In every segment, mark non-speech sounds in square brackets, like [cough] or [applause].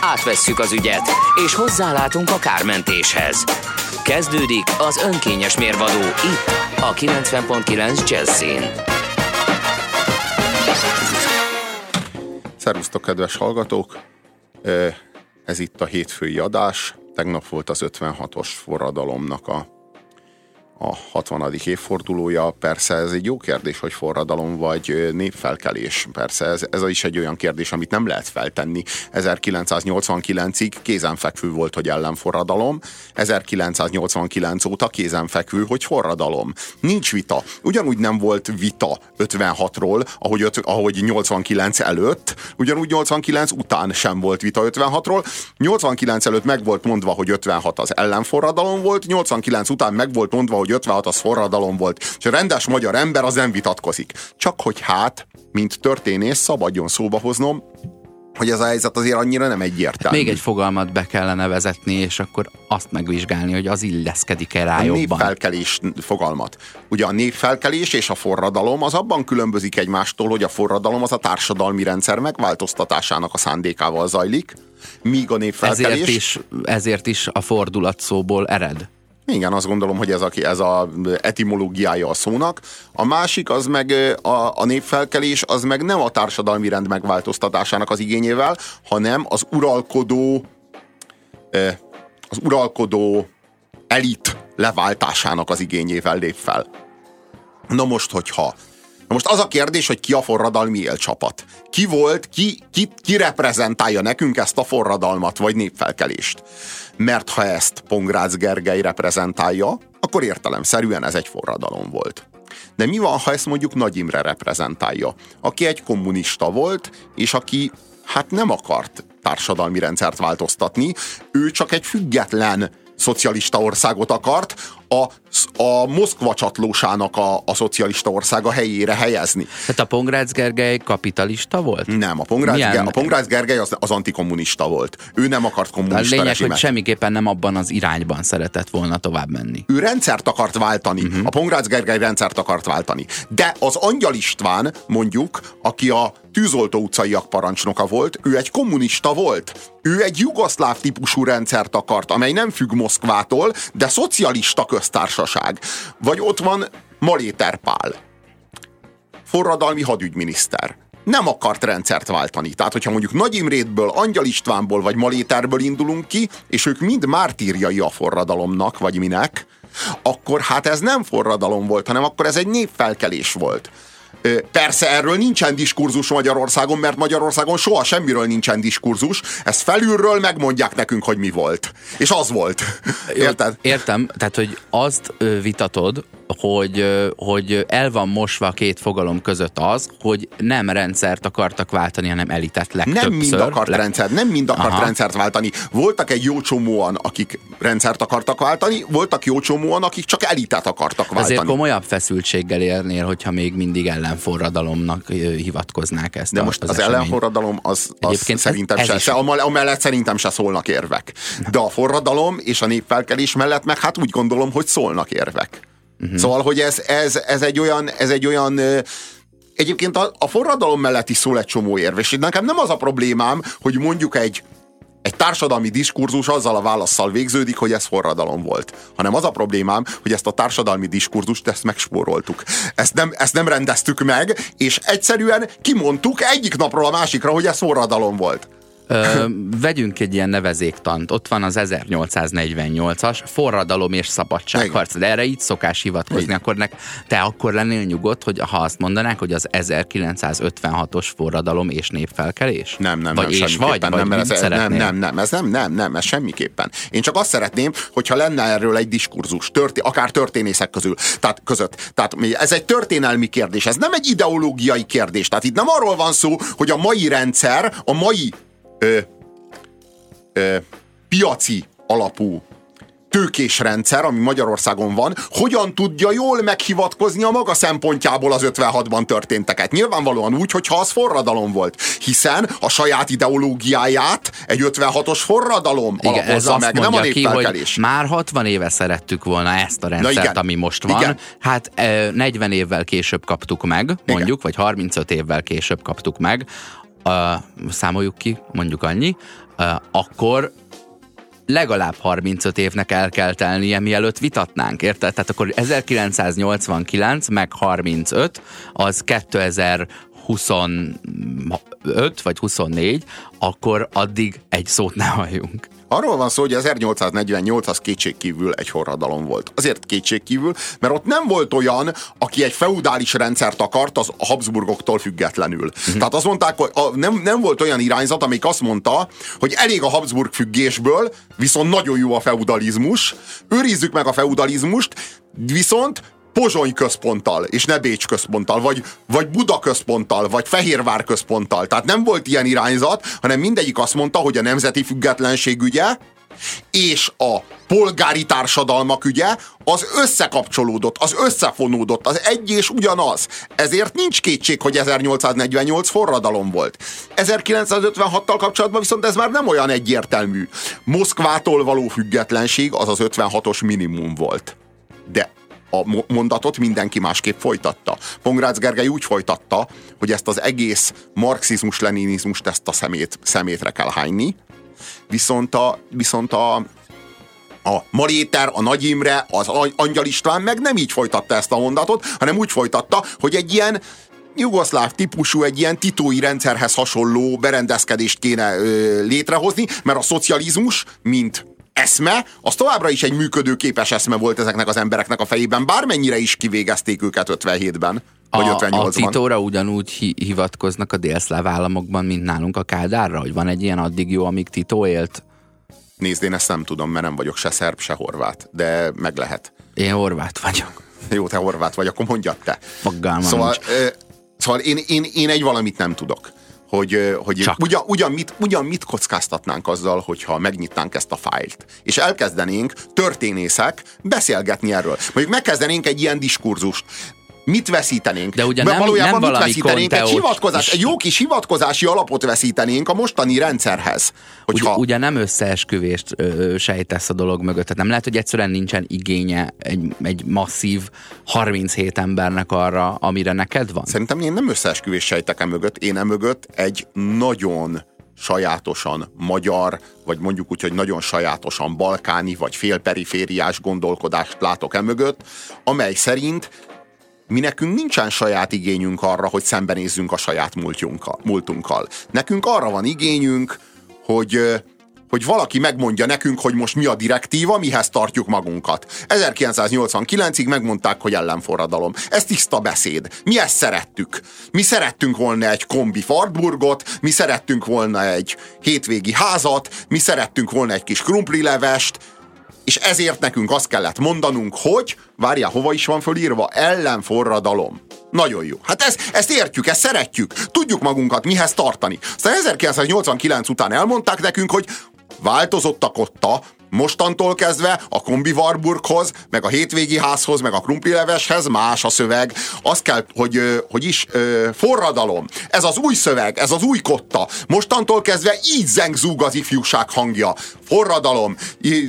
Átvesszük az ügyet, és hozzálátunk a kármentéshez. Kezdődik az önkényes mérvadó itt, a 90.9 Jazzin. Szervusztok, kedves hallgatók! Ez itt a hétfői adás. Tegnap volt az 56-os forradalomnak a a 60. évfordulója. Persze ez egy jó kérdés, hogy forradalom vagy népfelkelés. Persze ez, ez is egy olyan kérdés, amit nem lehet feltenni. 1989-ig kézenfekvő volt, hogy ellenforradalom, 1989 óta kézenfekvő, hogy forradalom. Nincs vita. Ugyanúgy nem volt vita 56-ról, ahogy, öt, ahogy 89 előtt, ugyanúgy 89 után sem volt vita 56-ról. 89 előtt meg volt mondva, hogy 56 az ellenforradalom volt, 89 után meg volt mondva, hogy hogy 56 az forradalom volt, és a rendes magyar ember az nem vitatkozik. Csak hogy hát, mint történész, szabadjon szóba hoznom, hogy ez a helyzet azért annyira nem egyértelmű. Még egy fogalmat be kellene vezetni, és akkor azt megvizsgálni, hogy az illeszkedik-e rá a jobban. népfelkelés fogalmat. Ugye a népfelkelés és a forradalom az abban különbözik egymástól, hogy a forradalom az a társadalmi rendszer megváltoztatásának a szándékával zajlik, míg a népfelkelés... Ezért is, ezért is a fordulat szóból ered. Igen, azt gondolom, hogy ez a, ez a etimológiája a szónak. A másik, az meg a, a népfelkelés, az meg nem a társadalmi rend megváltoztatásának az igényével, hanem az uralkodó az uralkodó elit leváltásának az igényével lép fel. Na most, hogyha Na most az a kérdés, hogy ki a forradalmi élcsapat. Ki volt, ki, ki, ki reprezentálja nekünk ezt a forradalmat, vagy népfelkelést mert ha ezt Pongrácz Gergely reprezentálja, akkor értelemszerűen ez egy forradalom volt. De mi van, ha ezt mondjuk Nagy Imre reprezentálja, aki egy kommunista volt, és aki hát nem akart társadalmi rendszert változtatni, ő csak egy független szocialista országot akart, a, a Moszkva csatlósának a, a szocialista országa helyére helyezni. Tehát a Pongrácz Gergely kapitalista volt? Nem, a Pongrácz, Ger- a Pongrácz Gergely az, az antikommunista volt. Ő nem akart kommunista A lényeg, rezsimet. hogy semmiképpen nem abban az irányban szeretett volna tovább menni. Ő rendszert akart váltani. Uh-huh. A Pongrácz Gergely rendszert akart váltani. De az Angyal István, mondjuk, aki a tűzoltó utcaiak parancsnoka volt, ő egy kommunista volt. Ő egy jugoszláv típusú rendszert akart, amely nem függ Moszkvától, de szocialista köztársaság. Vagy ott van Maléter Pál, forradalmi hadügyminiszter nem akart rendszert váltani. Tehát, hogyha mondjuk Nagy Imrétből, Angyal Istvánból vagy Maléterből indulunk ki, és ők mind mártírjai a forradalomnak, vagy minek, akkor hát ez nem forradalom volt, hanem akkor ez egy népfelkelés volt. Persze erről nincsen diskurzus Magyarországon, mert Magyarországon soha semmiről nincsen diskurzus. Ezt felülről megmondják nekünk, hogy mi volt. És az volt. Érted? Értem, tehát hogy azt vitatod, hogy, hogy el van mosva a két fogalom között az, hogy nem rendszert akartak váltani, hanem elitet legtöbbször. Nem mind akart le... rendszer, nem mind akart Aha. rendszert váltani. Voltak egy jó csomóan, akik rendszert akartak váltani, voltak jó csomóan, akik csak elitet akartak váltani. Ezért komolyabb feszültséggel érnél, hogyha még mindig ellenforradalomnak hivatkoznák ezt. De most az, az ellenforradalom az, az szerintem ez, ez se, se, amellett szerintem se szólnak érvek. De a forradalom és a népfelkelés mellett meg hát úgy gondolom, hogy szólnak érvek. Uh-huh. Szóval, hogy ez, ez, ez egy olyan, ez egy olyan Egyébként a, a forradalom mellett is szól egy csomó érv, és nekem nem az a problémám, hogy mondjuk egy, egy társadalmi diskurzus azzal a válaszsal végződik, hogy ez forradalom volt. Hanem az a problémám, hogy ezt a társadalmi diskurzust ezt megspóroltuk. Ezt nem, ezt nem rendeztük meg, és egyszerűen kimondtuk egyik napról a másikra, hogy ez forradalom volt. Ö, vegyünk egy ilyen nevezéktant. Ott van az 1848-as forradalom és szabadságharc. De erre így szokás hivatkozni. Igen. Akkor nek, te akkor lennél nyugodt, hogy ha azt mondanák, hogy az 1956-os forradalom és népfelkelés? Nem, nem, vagy nem, és vagy, nem, vagy ez, nem, nem, nem, ez nem, nem, nem, ez semmiképpen. Én csak azt szeretném, hogyha lenne erről egy diskurzus, történ, akár történészek közül, tehát között. Tehát ez egy történelmi kérdés, ez nem egy ideológiai kérdés. Tehát itt nem arról van szó, hogy a mai rendszer, a mai ö, ö, piaci alapú tőkés rendszer, ami Magyarországon van, hogyan tudja jól meghivatkozni a maga szempontjából az 56-ban történteket. Nyilvánvalóan úgy, hogyha az forradalom volt, hiszen a saját ideológiáját egy 56-os forradalom igen, alapozza meg, nem a ki, hogy Már 60 éve szerettük volna ezt a rendszert, igen, ami most van. Igen. Hát 40 évvel később kaptuk meg, mondjuk, igen. vagy 35 évvel később kaptuk meg, számoljuk ki, mondjuk annyi, akkor legalább 35 évnek el kell telnie, mielőtt vitatnánk, érted? Tehát akkor 1989 meg 35, az 2025 vagy 24, akkor addig egy szót ne halljunk. Arról van szó, hogy 1848 az kétségkívül egy forradalom volt. Azért kétségkívül, mert ott nem volt olyan, aki egy feudális rendszert akart az Habsburgoktól függetlenül. Uh-huh. Tehát azt mondták, hogy a, nem, nem volt olyan irányzat, amelyik azt mondta, hogy elég a Habsburg függésből, viszont nagyon jó a feudalizmus, őrizzük meg a feudalizmust, viszont Pozsony központtal, és ne Bécs központtal, vagy, vagy Buda központtal, vagy Fehérvár központtal. Tehát nem volt ilyen irányzat, hanem mindegyik azt mondta, hogy a nemzeti függetlenség ügye, és a polgári társadalmak ügye az összekapcsolódott, az összefonódott, az egy és ugyanaz. Ezért nincs kétség, hogy 1848 forradalom volt. 1956-tal kapcsolatban viszont ez már nem olyan egyértelmű. Moszkvától való függetlenség az az 56-os minimum volt. De a mondatot mindenki másképp folytatta. Pongrácz Gergely úgy folytatta, hogy ezt az egész marxizmus-leninizmust ezt a szemét, szemétre kell hányni, viszont a, viszont a, a Maréter, a Nagy Imre, az Angyal István meg nem így folytatta ezt a mondatot, hanem úgy folytatta, hogy egy ilyen jugoszláv típusú, egy ilyen titói rendszerhez hasonló berendezkedést kéne ö, létrehozni, mert a szocializmus, mint eszme, az továbbra is egy működőképes eszme volt ezeknek az embereknek a fejében, bármennyire is kivégezték őket 57-ben. Vagy 58-ban. A titóra ugyanúgy hi- hivatkoznak a délszláv államokban, mint nálunk a Kádárra, hogy van egy ilyen addig jó, amíg Tito élt? Nézd, én ezt nem tudom, mert nem vagyok se szerb, se horvát, de meg lehet. Én horvát vagyok. Jó, te horvát vagy, akkor mondjad te. Fogalmam szóval, ö, szóval én, én, én egy valamit nem tudok hogy, hogy ugyan, ugyan, mit, ugyan mit kockáztatnánk azzal, hogyha megnyitnánk ezt a fájlt, és elkezdenénk történészek beszélgetni erről. Mondjuk megkezdenénk egy ilyen diskurzust mit veszítenénk? De ugye nem, valójában nem mit veszítenénk? Egy, hivatkozás, egy jó kis hivatkozási alapot veszítenénk a mostani rendszerhez. Hogyha... Ugye, ugye nem összeesküvést ö, sejtesz a dolog mögött. Tehát nem lehet, hogy egyszerűen nincsen igénye egy, egy masszív 37 embernek arra, amire neked van? Szerintem én nem összeesküvést sejtek e mögött. Én e mögött egy nagyon sajátosan magyar, vagy mondjuk úgy, hogy nagyon sajátosan balkáni, vagy félperifériás gondolkodást látok e mögött, amely szerint mi nekünk nincsen saját igényünk arra, hogy szembenézzünk a saját múltunkkal. Nekünk arra van igényünk, hogy hogy valaki megmondja nekünk, hogy most mi a direktíva, mihez tartjuk magunkat. 1989-ig megmondták, hogy ellenforradalom. Ez tiszta beszéd. Mi ezt szerettük. Mi szerettünk volna egy kombi Fartburgot, mi szerettünk volna egy hétvégi házat, mi szerettünk volna egy kis krumplilevest, és ezért nekünk azt kellett mondanunk, hogy, várjál, hova is van fölírva, ellenforradalom. Nagyon jó. Hát ezt, ezt értjük, ezt szeretjük. Tudjuk magunkat mihez tartani. Aztán 1989 után elmondták nekünk, hogy változottak ott a Mostantól kezdve a kombi Warburghoz, meg a hétvégi házhoz, meg a krumplileveshez más a szöveg. Az kell, hogy, hogy is, forradalom. Ez az új szöveg, ez az új kotta. Mostantól kezdve így zengzúg az ifjúság hangja. Forradalom,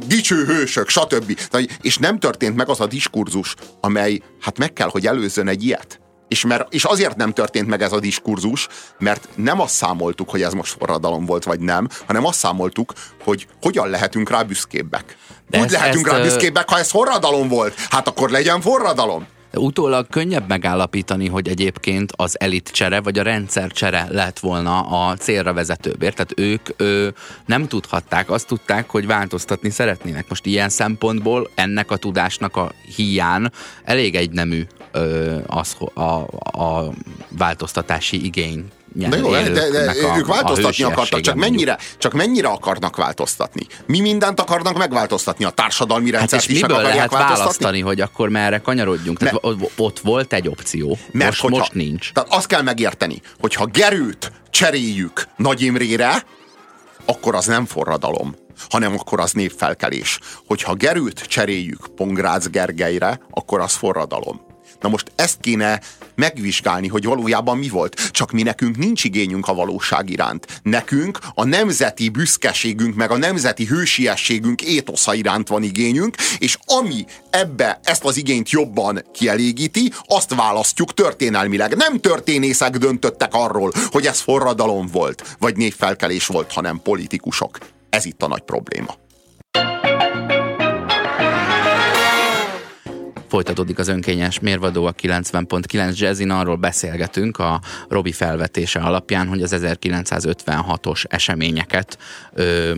dicső hősök, stb. És nem történt meg az a diskurzus, amely hát meg kell, hogy előzzön egy ilyet. És, mert, és azért nem történt meg ez a diskurzus, mert nem azt számoltuk, hogy ez most forradalom volt, vagy nem, hanem azt számoltuk, hogy hogyan lehetünk rá büszkébbek. De Úgy ezt, lehetünk ezt, rá büszkébbek, ha ez forradalom volt. Hát akkor legyen forradalom. De utólag könnyebb megállapítani, hogy egyébként az elit csere vagy a rendszer csere lett volna a célra vezetőbb. Tehát ők ö, nem tudhatták, azt tudták, hogy változtatni szeretnének. Most ilyen szempontból ennek a tudásnak a hiány elég egynemű az, a, a változtatási igény de jó, de, de, de a, ők változtatni akartak, csak mennyire, csak mennyire akarnak változtatni? Mi mindent akarnak megváltoztatni? A társadalmi rendszert hát és is miből lehet választani, hogy akkor merre kanyarodjunk? Tehát Mert, ott volt egy opció, mert most, hogyha, most nincs. Tehát azt kell megérteni, hogyha Gerőt cseréljük Nagy Imrére, akkor az nem forradalom hanem akkor az népfelkelés. Hogyha Gerőt cseréljük Pongrácz Gergelyre, akkor az forradalom. Na most ezt kéne megvizsgálni, hogy valójában mi volt. Csak mi nekünk nincs igényünk a valóság iránt. Nekünk a nemzeti büszkeségünk, meg a nemzeti hősiességünk étosza iránt van igényünk, és ami ebbe ezt az igényt jobban kielégíti, azt választjuk történelmileg. Nem történészek döntöttek arról, hogy ez forradalom volt, vagy névfelkelés volt, hanem politikusok. Ez itt a nagy probléma. Folytatódik az önkényes mérvadó a 90.9 Jazzin, arról beszélgetünk a Robi felvetése alapján, hogy az 1956-os eseményeket ö,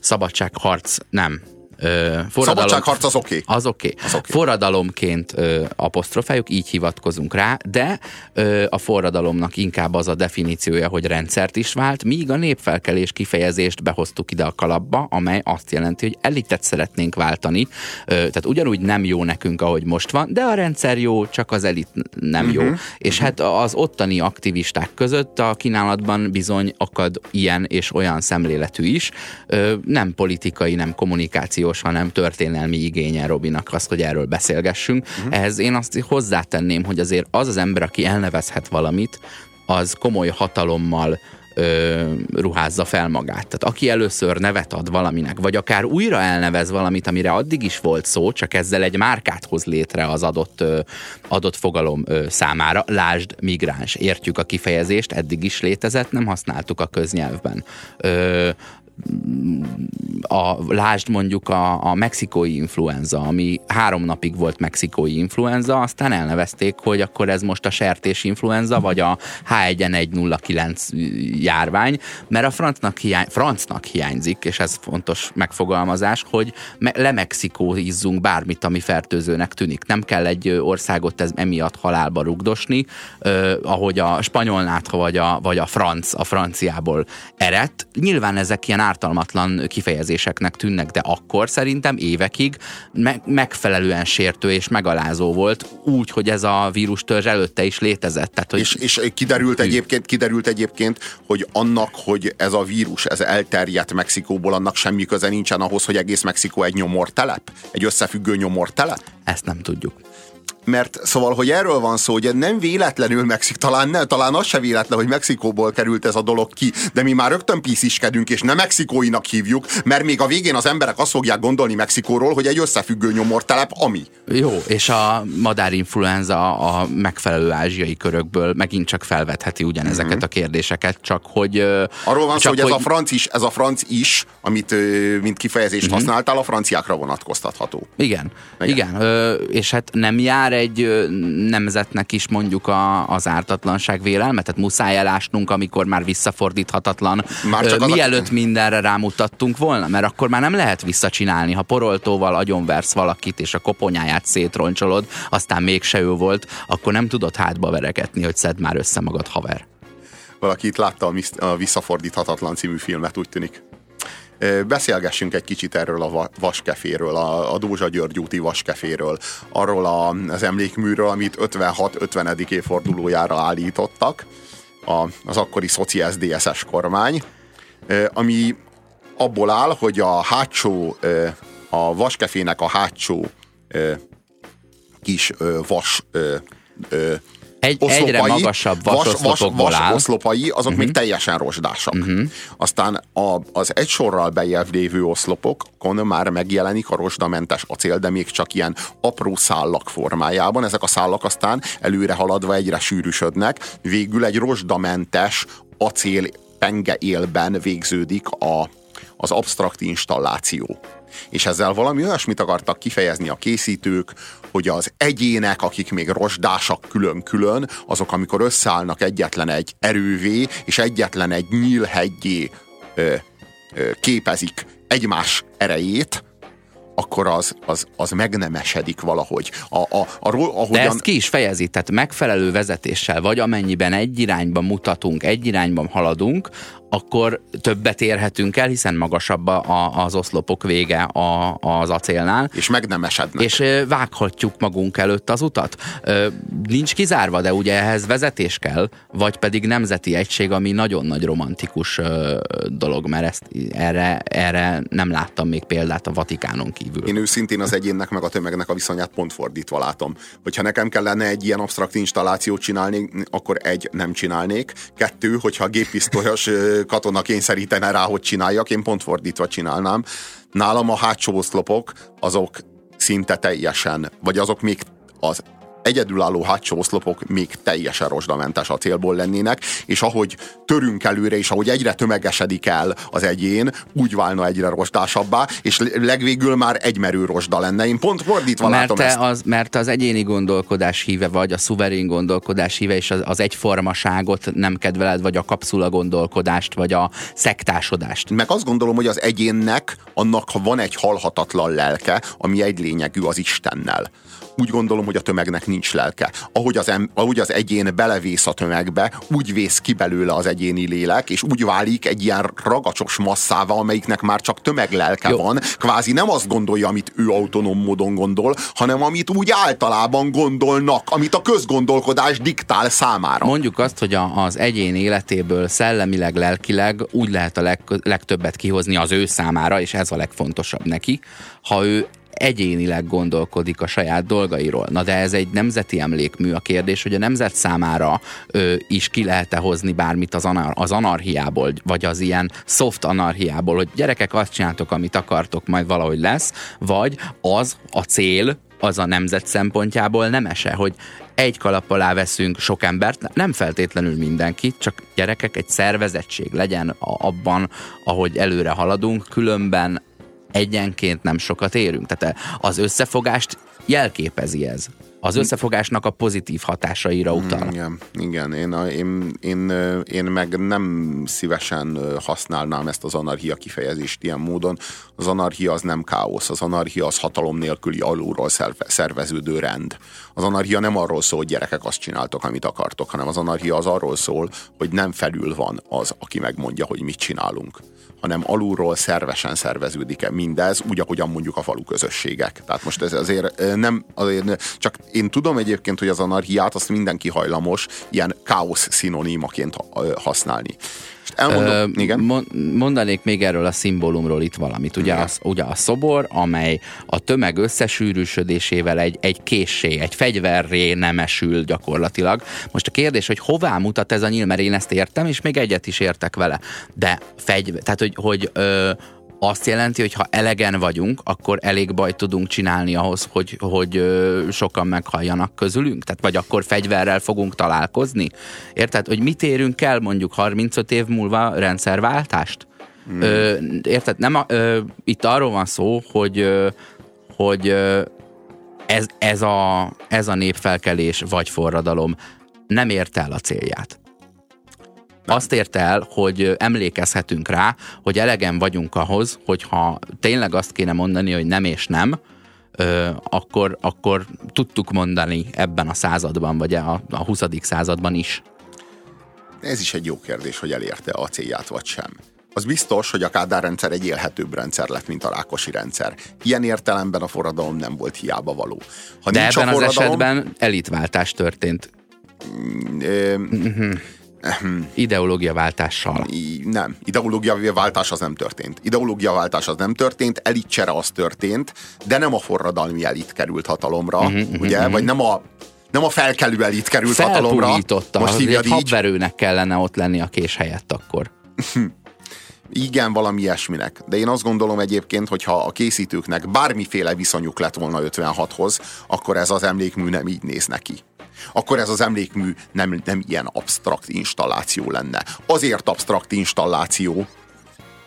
szabadságharc nem, Ö, Szabadságharc az oké. Okay. Az oké. Okay. Okay. Forradalomként ö, apostrofáljuk, így hivatkozunk rá, de ö, a forradalomnak inkább az a definíciója, hogy rendszert is vált, míg a népfelkelés kifejezést behoztuk ide a kalapba, amely azt jelenti, hogy elitet szeretnénk váltani. Ö, tehát ugyanúgy nem jó nekünk, ahogy most van, de a rendszer jó, csak az elit nem uh-huh. jó. Mhm. És uh-huh. hát az ottani aktivisták között a kínálatban bizony akad ilyen és olyan szemléletű is, ö, nem politikai, nem kommunikáció kommunikációs, hanem történelmi igénye Robinak azt, hogy erről beszélgessünk. Uh-huh. Ehhez én azt hozzátenném, hogy azért az az ember, aki elnevezhet valamit, az komoly hatalommal ö, ruházza fel magát. Tehát aki először nevet ad valaminek, vagy akár újra elnevez valamit, amire addig is volt szó, csak ezzel egy márkát hoz létre az adott, ö, adott fogalom ö, számára. Lásd, migráns. Értjük a kifejezést, eddig is létezett, nem használtuk a köznyelvben. Ö, a, lásd mondjuk a, a mexikói influenza, ami három napig volt mexikói influenza, aztán elnevezték, hogy akkor ez most a sertés influenza, vagy a H1N109 járvány, mert a francnak, hiány, francnak hiányzik, és ez fontos megfogalmazás, hogy me, lemexikóizzunk bármit, ami fertőzőnek tűnik. Nem kell egy országot ez emiatt halálba rugdosni, eh, ahogy a spanyolnátha vagy a, vagy a franc, a franciából eredt. Nyilván ezek ilyen ártalmatlan kifejezéseknek tűnnek, de akkor szerintem évekig me- megfelelően sértő és megalázó volt, úgy, hogy ez a vírus törzs előtte is létezett. Tehát, hogy és, és kiderült, egyébként, kiderült egyébként, hogy annak, hogy ez a vírus ez elterjedt Mexikóból, annak semmi köze nincsen ahhoz, hogy egész Mexikó egy nyomortelep? Egy összefüggő nyomortelep? Ezt nem tudjuk mert szóval, hogy erről van szó, hogy nem véletlenül Mexik, talán, ne, talán az se véletlen, hogy Mexikóból került ez a dolog ki, de mi már rögtön pisziskedünk, és nem mexikóinak hívjuk, mert még a végén az emberek azt fogják gondolni Mexikóról, hogy egy összefüggő nyomortelep, ami. Jó, és a madárinfluenza a megfelelő ázsiai körökből megint csak felvetheti ugyanezeket mm-hmm. a kérdéseket, csak hogy... Arról van szó, hogy, hogy ez a franc is, ez a franc is, amit mint kifejezést mm-hmm. használtál, a franciákra vonatkoztatható. Igen, igen, igen. és hát nem jár egy nemzetnek is mondjuk a, az ártatlanság vélelme, tehát muszáj elásnunk, amikor már visszafordíthatatlan, már csak mielőtt a... mindenre rámutattunk volna, mert akkor már nem lehet visszacsinálni, ha poroltóval agyonversz valakit, és a koponyáját szétroncsolod, aztán mégse ő volt, akkor nem tudod hátba veregetni, hogy szedd már össze magad, haver. Valaki itt látta a Visszafordíthatatlan című filmet, úgy tűnik. Beszélgessünk egy kicsit erről a vaskeféről, a, a Dózsa György úti vaskeféről, arról a, az emlékműről, amit 56-50. évfordulójára állítottak a, az akkori szoci SZDSZ-es kormány, ami abból áll, hogy a hátsó, a vaskefének a hátsó kis vas egy, oszlopai, egyre magasabb vas, vas, vas oszlopai, azok uh-huh. még mhm. teljesen rozsdásak. Uh-huh. Aztán a, az egy sorral bejebb lévő oszlopokon már megjelenik a rozsdamentes acél, de még csak ilyen apró szállak formájában. Ezek a szállak aztán előre haladva egyre sűrűsödnek. Végül egy rozsdamentes acél penge élben végződik a, az absztrakt installáció. És ezzel valami olyasmit akartak kifejezni a készítők, hogy az egyének, akik még rozsdásak külön-külön, azok amikor összeállnak egyetlen egy erővé, és egyetlen egy nyílhegyé ö, ö, képezik egymás erejét, akkor az, az, az megnemesedik valahogy. A, a, a, ahogyan... De ezt ki is fejezi, tehát megfelelő vezetéssel, vagy amennyiben egy irányban mutatunk, egy irányban haladunk, akkor többet érhetünk el, hiszen magasabb a, az oszlopok vége a, az acélnál. És meg nem esednek. És vághatjuk magunk előtt az utat. Nincs kizárva, de ugye ehhez vezetés kell, vagy pedig nemzeti egység, ami nagyon nagy romantikus dolog, mert ezt, erre, erre nem láttam még példát a Vatikánon kívül. Én őszintén az egyénnek meg a tömegnek a viszonyát pont fordítva látom. Hogyha nekem kellene egy ilyen absztrakt installációt csinálni, akkor egy, nem csinálnék. Kettő, hogyha a géppisztolyos katona kényszerítene rá, hogy csináljak, én pont fordítva csinálnám. Nálam a hátsó oszlopok, azok szinte teljesen, vagy azok még az egyedülálló hátsó oszlopok még teljesen rozsdamentes a célból lennének, és ahogy törünk előre, és ahogy egyre tömegesedik el az egyén, úgy válna egyre rozsdásabbá, és legvégül már egymerő rozsda lenne. Én pont fordítva mert látom ezt. Az, mert az egyéni gondolkodás híve vagy, a szuverén gondolkodás híve, és az, az egyformaságot nem kedveled, vagy a kapszula gondolkodást, vagy a szektásodást. Meg azt gondolom, hogy az egyénnek annak van egy halhatatlan lelke, ami egy lényegű az Istennel úgy gondolom, hogy a tömegnek nincs lelke. Ahogy az, em, ahogy az egyén belevész a tömegbe, úgy vész ki belőle az egyéni lélek, és úgy válik egy ilyen ragacsos masszává, amelyiknek már csak tömeglelke Jó. van. Kvázi nem azt gondolja, amit ő autonóm módon gondol, hanem amit úgy általában gondolnak, amit a közgondolkodás diktál számára. Mondjuk azt, hogy a, az egyén életéből szellemileg, lelkileg úgy lehet a leg, legtöbbet kihozni az ő számára, és ez a legfontosabb neki, ha ő egyénileg gondolkodik a saját dolgairól. Na de ez egy nemzeti emlékmű. A kérdés, hogy a nemzet számára ö, is ki lehet-e hozni bármit az, anar- az anarhiából, vagy az ilyen soft anarhiából, hogy gyerekek azt csináltok, amit akartok, majd valahogy lesz, vagy az a cél, az a nemzet szempontjából nem ese, hogy egy kalap alá veszünk sok embert, nem feltétlenül mindenkit, csak gyerekek, egy szervezettség legyen abban, ahogy előre haladunk, különben egyenként nem sokat érünk. Tehát az összefogást jelképezi ez. Az összefogásnak a pozitív hatásaira mm, utal. Igen, igen. Én, én, én, én meg nem szívesen használnám ezt az anarchia kifejezést ilyen módon. Az anarchia az nem káosz, az anarchia az hatalom nélküli alulról szerveződő rend. Az anarchia nem arról szól, hogy gyerekek azt csináltok, amit akartok, hanem az anarchia az arról szól, hogy nem felül van az, aki megmondja, hogy mit csinálunk hanem alulról szervesen szerveződik-e mindez, úgy, ahogyan mondjuk a falu közösségek. Tehát most ez azért nem, azért csak én tudom egyébként, hogy az anarchiát azt mindenki hajlamos ilyen káosz szinonimaként használni. Elmondom, igen. Mondanék még erről a szimbólumról itt valamit. Ugye, az, ugye a szobor, amely a tömeg összesűrűsödésével egy, egy készsé, egy fegyverré nemesül gyakorlatilag. Most a kérdés, hogy hová mutat ez a nyíl, mert én ezt értem, és még egyet is értek vele. De fegy, tehát, hogy, hogy ö, azt jelenti, hogy ha elegen vagyunk, akkor elég baj tudunk csinálni ahhoz, hogy, hogy sokan meghalljanak közülünk? Tehát vagy akkor fegyverrel fogunk találkozni? Érted? Hogy mit érünk el mondjuk 35 év múlva rendszerváltást? Hmm. Ö, érted? Nem a, ö, itt arról van szó, hogy, ö, hogy ö, ez, ez, a, ez a népfelkelés vagy forradalom nem ért el a célját. Nem. Azt érte el, hogy emlékezhetünk rá, hogy elegen vagyunk ahhoz, hogyha tényleg azt kéne mondani, hogy nem és nem, ö, akkor, akkor tudtuk mondani ebben a században, vagy a, a 20. században is. Ez is egy jó kérdés, hogy elérte a célját, vagy sem. Az biztos, hogy a Kádár rendszer egy élhetőbb rendszer lett, mint a Rákosi rendszer. Ilyen értelemben a forradalom nem volt hiába való. Ha De ebben forradalom, az esetben elitváltás történt. Mm, ö, uh-huh. Ideológiaváltással. Nem, ideológiaváltás az nem történt. Ideológiaváltás az nem történt, elitcsere az történt, de nem a forradalmi elit került hatalomra, uh-huh, ugye? Uh-huh. Vagy nem a nem a felkelő elit került hatalomra. Most egy habverőnek kellene ott lenni a kés helyett akkor. Igen, valami ilyesminek. De én azt gondolom egyébként, hogy ha a készítőknek bármiféle viszonyuk lett volna 56-hoz, akkor ez az emlékmű nem így néz neki akkor ez az emlékmű nem, nem ilyen absztrakt installáció lenne. Azért absztrakt installáció,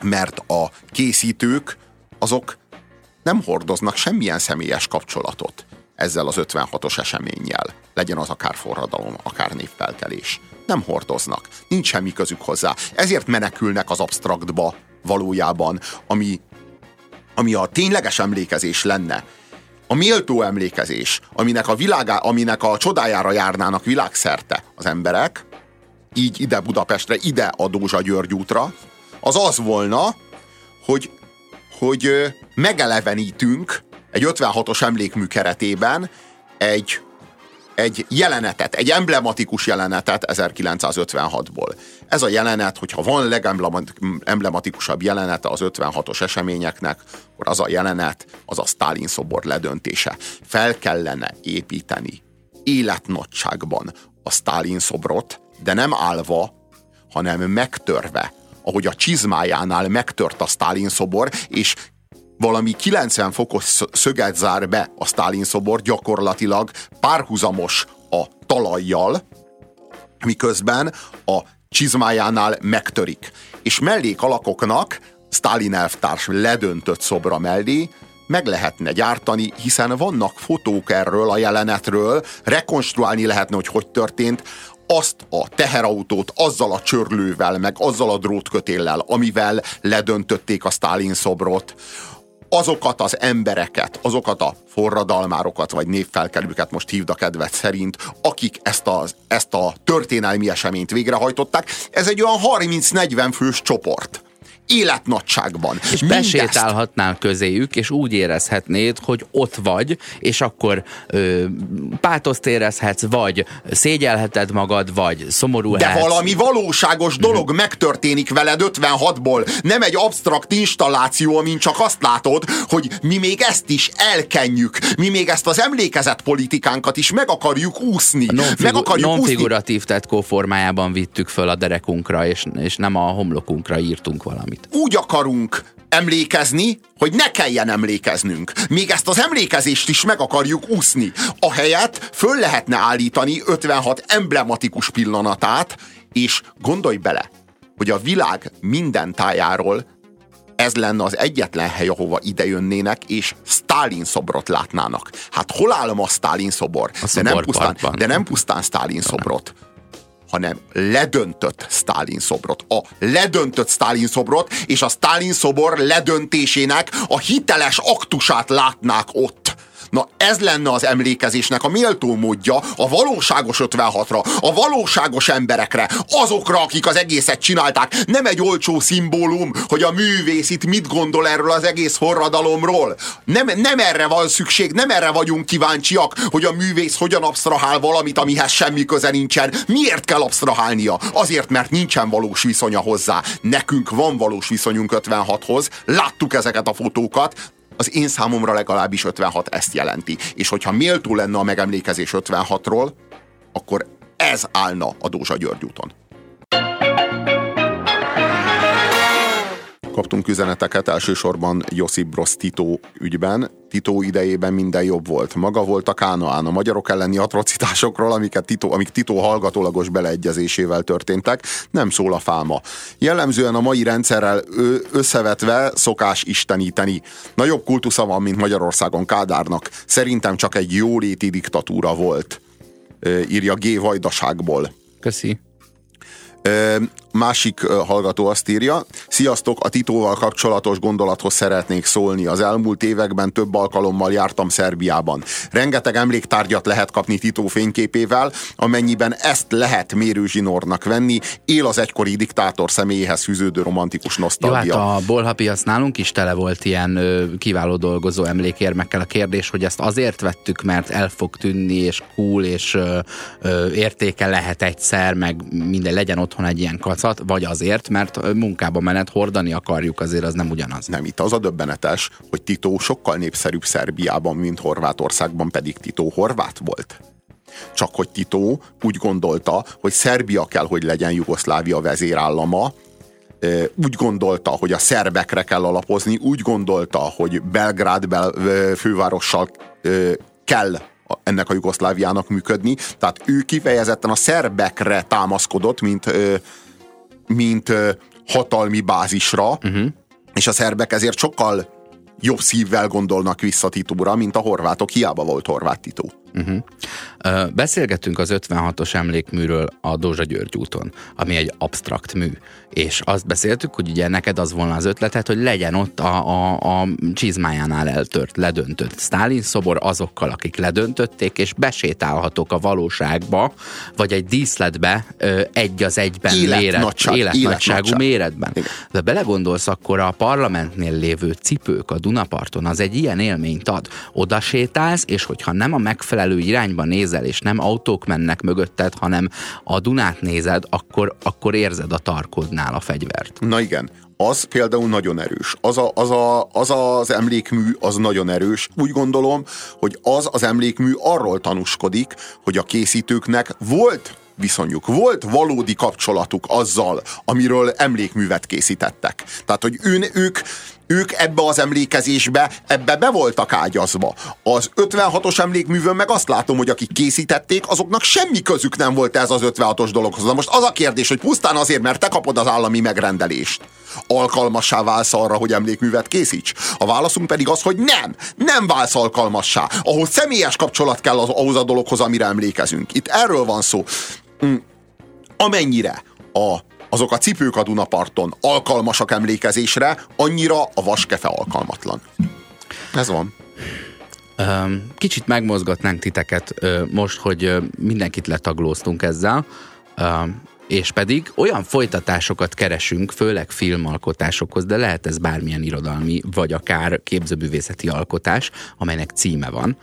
mert a készítők azok nem hordoznak semmilyen személyes kapcsolatot ezzel az 56-os eseménnyel. Legyen az akár forradalom, akár népfelkelés. Nem hordoznak. Nincs semmi közük hozzá. Ezért menekülnek az absztraktba valójában, ami, ami a tényleges emlékezés lenne, a méltó emlékezés, aminek a, világá, aminek a csodájára járnának világszerte az emberek, így ide Budapestre, ide a Dózsa György útra, az az volna, hogy, hogy megelevenítünk egy 56-os emlékmű keretében egy, egy jelenetet, egy emblematikus jelenetet 1956-ból. Ez a jelenet, hogyha van legemblematikusabb jelenete az 56-os eseményeknek, akkor az a jelenet, az a Stalin szobor ledöntése. Fel kellene építeni életnagyságban a Stalin szobrot, de nem állva, hanem megtörve, ahogy a csizmájánál megtört a Stalin szobor, és valami 90 fokos szöget zár be a Stalin szobor, gyakorlatilag párhuzamos a talajjal, miközben a csizmájánál megtörik. És mellék alakoknak Stalin elvtárs ledöntött szobra mellé meg lehetne gyártani, hiszen vannak fotók erről a jelenetről, rekonstruálni lehetne, hogy hogy történt, azt a teherautót azzal a csörlővel, meg azzal a drótkötéllel, amivel ledöntötték a Stalin szobrot, azokat az embereket, azokat a forradalmárokat, vagy névfelkelőket most hívd a kedvet szerint, akik ezt a, ezt a történelmi eseményt végrehajtották. Ez egy olyan 30-40 fős csoport életnagyságban. És Mindezt... besétálhatnál közéjük, és úgy érezhetnéd, hogy ott vagy, és akkor ö, pátoszt érezhetsz, vagy szégyelheted magad, vagy szomorú De valami valóságos dolog mm-hmm. megtörténik veled 56-ból. Nem egy absztrakt installáció, amin csak azt látod, hogy mi még ezt is elkenjük. Mi még ezt az emlékezett politikánkat is meg akarjuk úszni. Non-figu- meg akarjuk non-figuratív tetkó formájában vittük föl a derekunkra, és, és nem a homlokunkra írtunk valamit valamit. Úgy akarunk emlékezni, hogy ne kelljen emlékeznünk. Még ezt az emlékezést is meg akarjuk úszni. A helyet föl lehetne állítani 56 emblematikus pillanatát, és gondolj bele, hogy a világ minden tájáról ez lenne az egyetlen hely, ahova idejönnének, és Stalin szobrot látnának. Hát hol áll a Stalin szobor? A de, nem pusztán, de nem pusztán Stalin szobrot hanem ledöntött Stalin szobrot. A ledöntött Stalin szobrot, és a Stalin szobor ledöntésének a hiteles aktusát látnák ott. Na ez lenne az emlékezésnek a méltó módja a valóságos 56-ra, a valóságos emberekre, azokra, akik az egészet csinálták. Nem egy olcsó szimbólum, hogy a művész itt mit gondol erről az egész forradalomról. Nem, nem erre van szükség, nem erre vagyunk kíváncsiak, hogy a művész hogyan absztrahál valamit, amihez semmi köze nincsen. Miért kell absztrahálnia? Azért, mert nincsen valós viszonya hozzá. Nekünk van valós viszonyunk 56-hoz, láttuk ezeket a fotókat, az én számomra legalábbis 56 ezt jelenti. És hogyha méltó lenne a megemlékezés 56-ról, akkor ez állna a Dózsa György úton. kaptunk üzeneteket, elsősorban Josip Broz ügyben. Tito idejében minden jobb volt. Maga volt a Kánaán a magyarok elleni atrocitásokról, amiket Tito, amik Tito hallgatólagos beleegyezésével történtek, nem szól a fáma. Jellemzően a mai rendszerrel összevetve szokás isteníteni. Nagyobb kultusza van, mint Magyarországon Kádárnak. Szerintem csak egy jóléti diktatúra volt, írja G. Vajdaságból. Köszi. Másik hallgató azt írja, sziasztok, a Titóval kapcsolatos gondolathoz szeretnék szólni. Az elmúlt években több alkalommal jártam Szerbiában. Rengeteg emléktárgyat lehet kapni Titó fényképével, amennyiben ezt lehet mérőzsinornak venni, él az egykori diktátor személyéhez fűződő romantikus nosztalgia. Jó, hát a bolhapiac nálunk is tele volt ilyen kiváló dolgozó emlékérmekkel. A kérdés, hogy ezt azért vettük, mert el fog tűnni, és cool, és ö, ö, értéke lehet egyszer, meg minden legyen otthon egy ilyen kacat, piacot, vagy azért, mert munkába menet hordani akarjuk, azért az nem ugyanaz. Nem, itt az a döbbenetes, hogy Tito sokkal népszerűbb Szerbiában, mint Horvátországban, pedig Tito horvát volt. Csak hogy Tito úgy gondolta, hogy Szerbia kell, hogy legyen Jugoszlávia vezérállama, úgy gondolta, hogy a szerbekre kell alapozni, úgy gondolta, hogy Belgrád bel, fővárossal kell ennek a Jugoszláviának működni. Tehát ő kifejezetten a szerbekre támaszkodott, mint mint hatalmi bázisra, uh-huh. és a szerbek ezért sokkal jobb szívvel gondolnak vissza Titóra, mint a horvátok. Hiába volt horvát Titó. Uh-huh. Beszélgetünk az 56-os emlékműről a Dózsa György úton, ami egy absztrakt mű. És azt beszéltük, hogy ugye neked az volna az ötletet, hogy legyen ott a, a, a csizmájánál eltört, ledöntött Stalin szobor azokkal, akik ledöntötték, és besétálhatók a valóságba, vagy egy díszletbe egy az egyben életnagyság, méret, életnagyságú méretben. Igen. De belegondolsz, akkor a parlamentnél lévő cipők a Dunaparton, az egy ilyen élményt ad. Oda sétálsz, és hogyha nem a megfelelő irányba nézel, és nem autók mennek mögötted, hanem a Dunát nézed, akkor, akkor érzed a tarkodnál a fegyvert. Na igen, az például nagyon erős. Az, a, az, a, az az emlékmű az nagyon erős. Úgy gondolom, hogy az az emlékmű arról tanúskodik, hogy a készítőknek volt viszonyuk, volt valódi kapcsolatuk azzal, amiről emlékművet készítettek. Tehát, hogy ön, ők ők ebbe az emlékezésbe, ebbe be voltak ágyazva. Az 56-os emlékművön meg azt látom, hogy akik készítették, azoknak semmi közük nem volt ez az 56-os dologhoz. Na most az a kérdés, hogy pusztán azért, mert te kapod az állami megrendelést, alkalmassá válsz arra, hogy emlékművet készíts? A válaszunk pedig az, hogy nem, nem válsz alkalmassá. Ahhoz személyes kapcsolat kell az, ahhoz a dologhoz, amire emlékezünk. Itt erről van szó. Mm. Amennyire a azok a cipők a Dunaparton alkalmasak emlékezésre, annyira a vaskefe alkalmatlan. Ez van. Kicsit megmozgatnánk titeket most, hogy mindenkit letaglóztunk ezzel, és pedig olyan folytatásokat keresünk, főleg filmalkotásokhoz, de lehet ez bármilyen irodalmi, vagy akár képzőművészeti alkotás, amelynek címe van,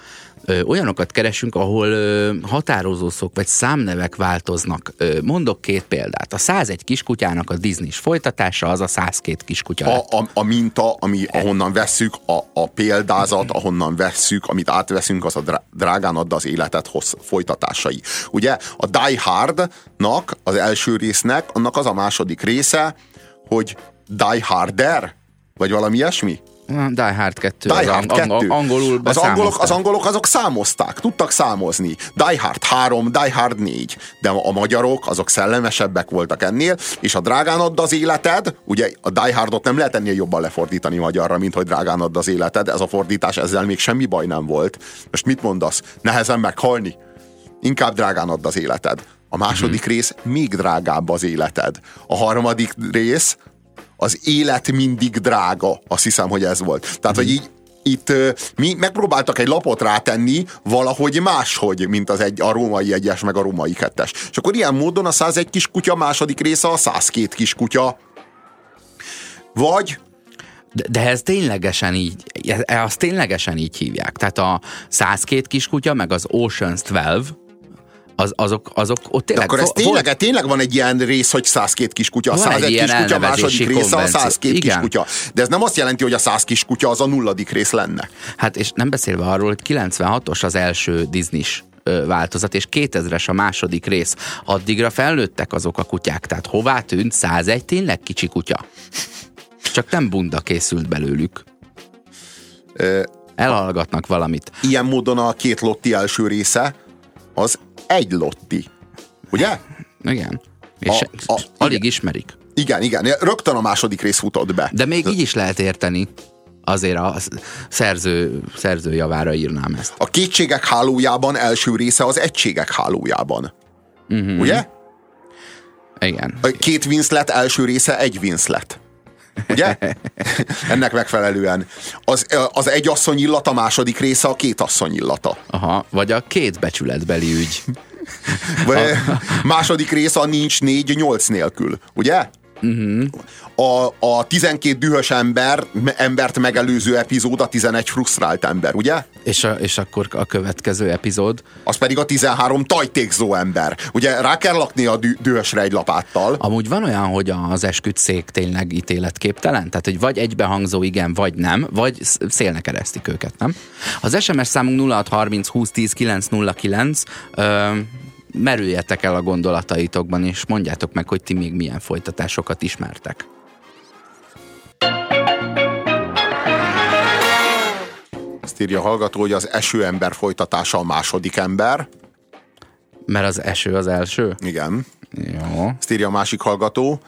ö, olyanokat keresünk, ahol ö, határozószok vagy számnevek változnak. Ö, mondok két példát. A 101 kiskutyának a disney folytatása az a 102 kiskutya. A, a, a minta, ami, ahonnan vesszük, a, a példázat, ahonnan vesszük, amit átveszünk, az a drágán adda az életet hossz, folytatásai. Ugye a Die Hardnak, az első résznek, annak az a második része, hogy Die Harder, vagy valami ilyesmi? Die Hard 2. Die Hard az 2. Angolul az angolok, az angolok azok számozták, tudtak számozni. Die Hard 3, Die Hard 4. De a magyarok azok szellemesebbek voltak ennél, és a drágán add az életed, ugye a Die Hardot nem lehet ennél jobban lefordítani magyarra, mint hogy drágán add az életed. Ez a fordítás, ezzel még semmi baj nem volt. Most mit mondasz? Nehezen meghalni? Inkább drágán add az életed. A második uh-huh. rész még drágább az életed. A harmadik rész az élet mindig drága. Azt hiszem, hogy ez volt. Tehát, hogy így itt mi megpróbáltak egy lapot rátenni valahogy máshogy, mint az egy, a római egyes, meg a római kettes. És akkor ilyen módon a 101 kis kutya második része a 102 kis kutya. Vagy de, de ez ténylegesen így, ezt ténylegesen így hívják. Tehát a 102 kiskutya, meg az Ocean's 12, az, azok, azok ott tényleg... De akkor ez tényleg, volt... tényleg van egy ilyen rész, hogy 102 kiskutya, a 101 kiskutya, második része a 102 Igen. kiskutya. De ez nem azt jelenti, hogy a 100 kiskutya az a nulladik rész lenne. Hát és nem beszélve arról, hogy 96-os az első disney változat, és 2000-es a második rész. Addigra felnőttek azok a kutyák, tehát hová tűnt 101 tényleg kicsi kutya? Csak nem bunda készült belőlük. Elhallgatnak valamit. Ilyen módon a két Lotti első része az egy Lotti. Ugye? Igen. És a, a, alig igen. ismerik. Igen, igen. Rögtön a második rész futott be. De még így is lehet érteni. Azért a szerző, szerző javára írnám ezt. A kétségek hálójában első része az egységek hálójában. Uh-huh. Ugye? Igen. A két Winslet első része egy Winslet. Ugye? Ennek megfelelően. Az, az egy asszony illata második része a két asszony illata. Aha, vagy a két becsületbeli ügy. Vagy a... Második része a nincs négy nyolc nélkül, ugye? Uh-huh. A, a 12 dühös ember, embert megelőző epizód a 11 frusztrált ember, ugye? És, a, és akkor a következő epizód? Az pedig a 13 tajtékzó ember. Ugye rá kell lakni a dü- dühösre egy lapáttal. Amúgy van olyan, hogy az esküdszék tényleg ítéletképtelen? Tehát, hogy vagy egybehangzó igen, vagy nem, vagy szélnek eresztik őket, nem? Az SMS számunk 0630 2010 909 ö, merüljetek el a gondolataitokban, és mondjátok meg, hogy ti még milyen folytatásokat ismertek. Azt írja a hallgató, hogy az eső ember folytatása a második ember. Mert az eső az első? Igen. Jó. Azt írja a másik hallgató.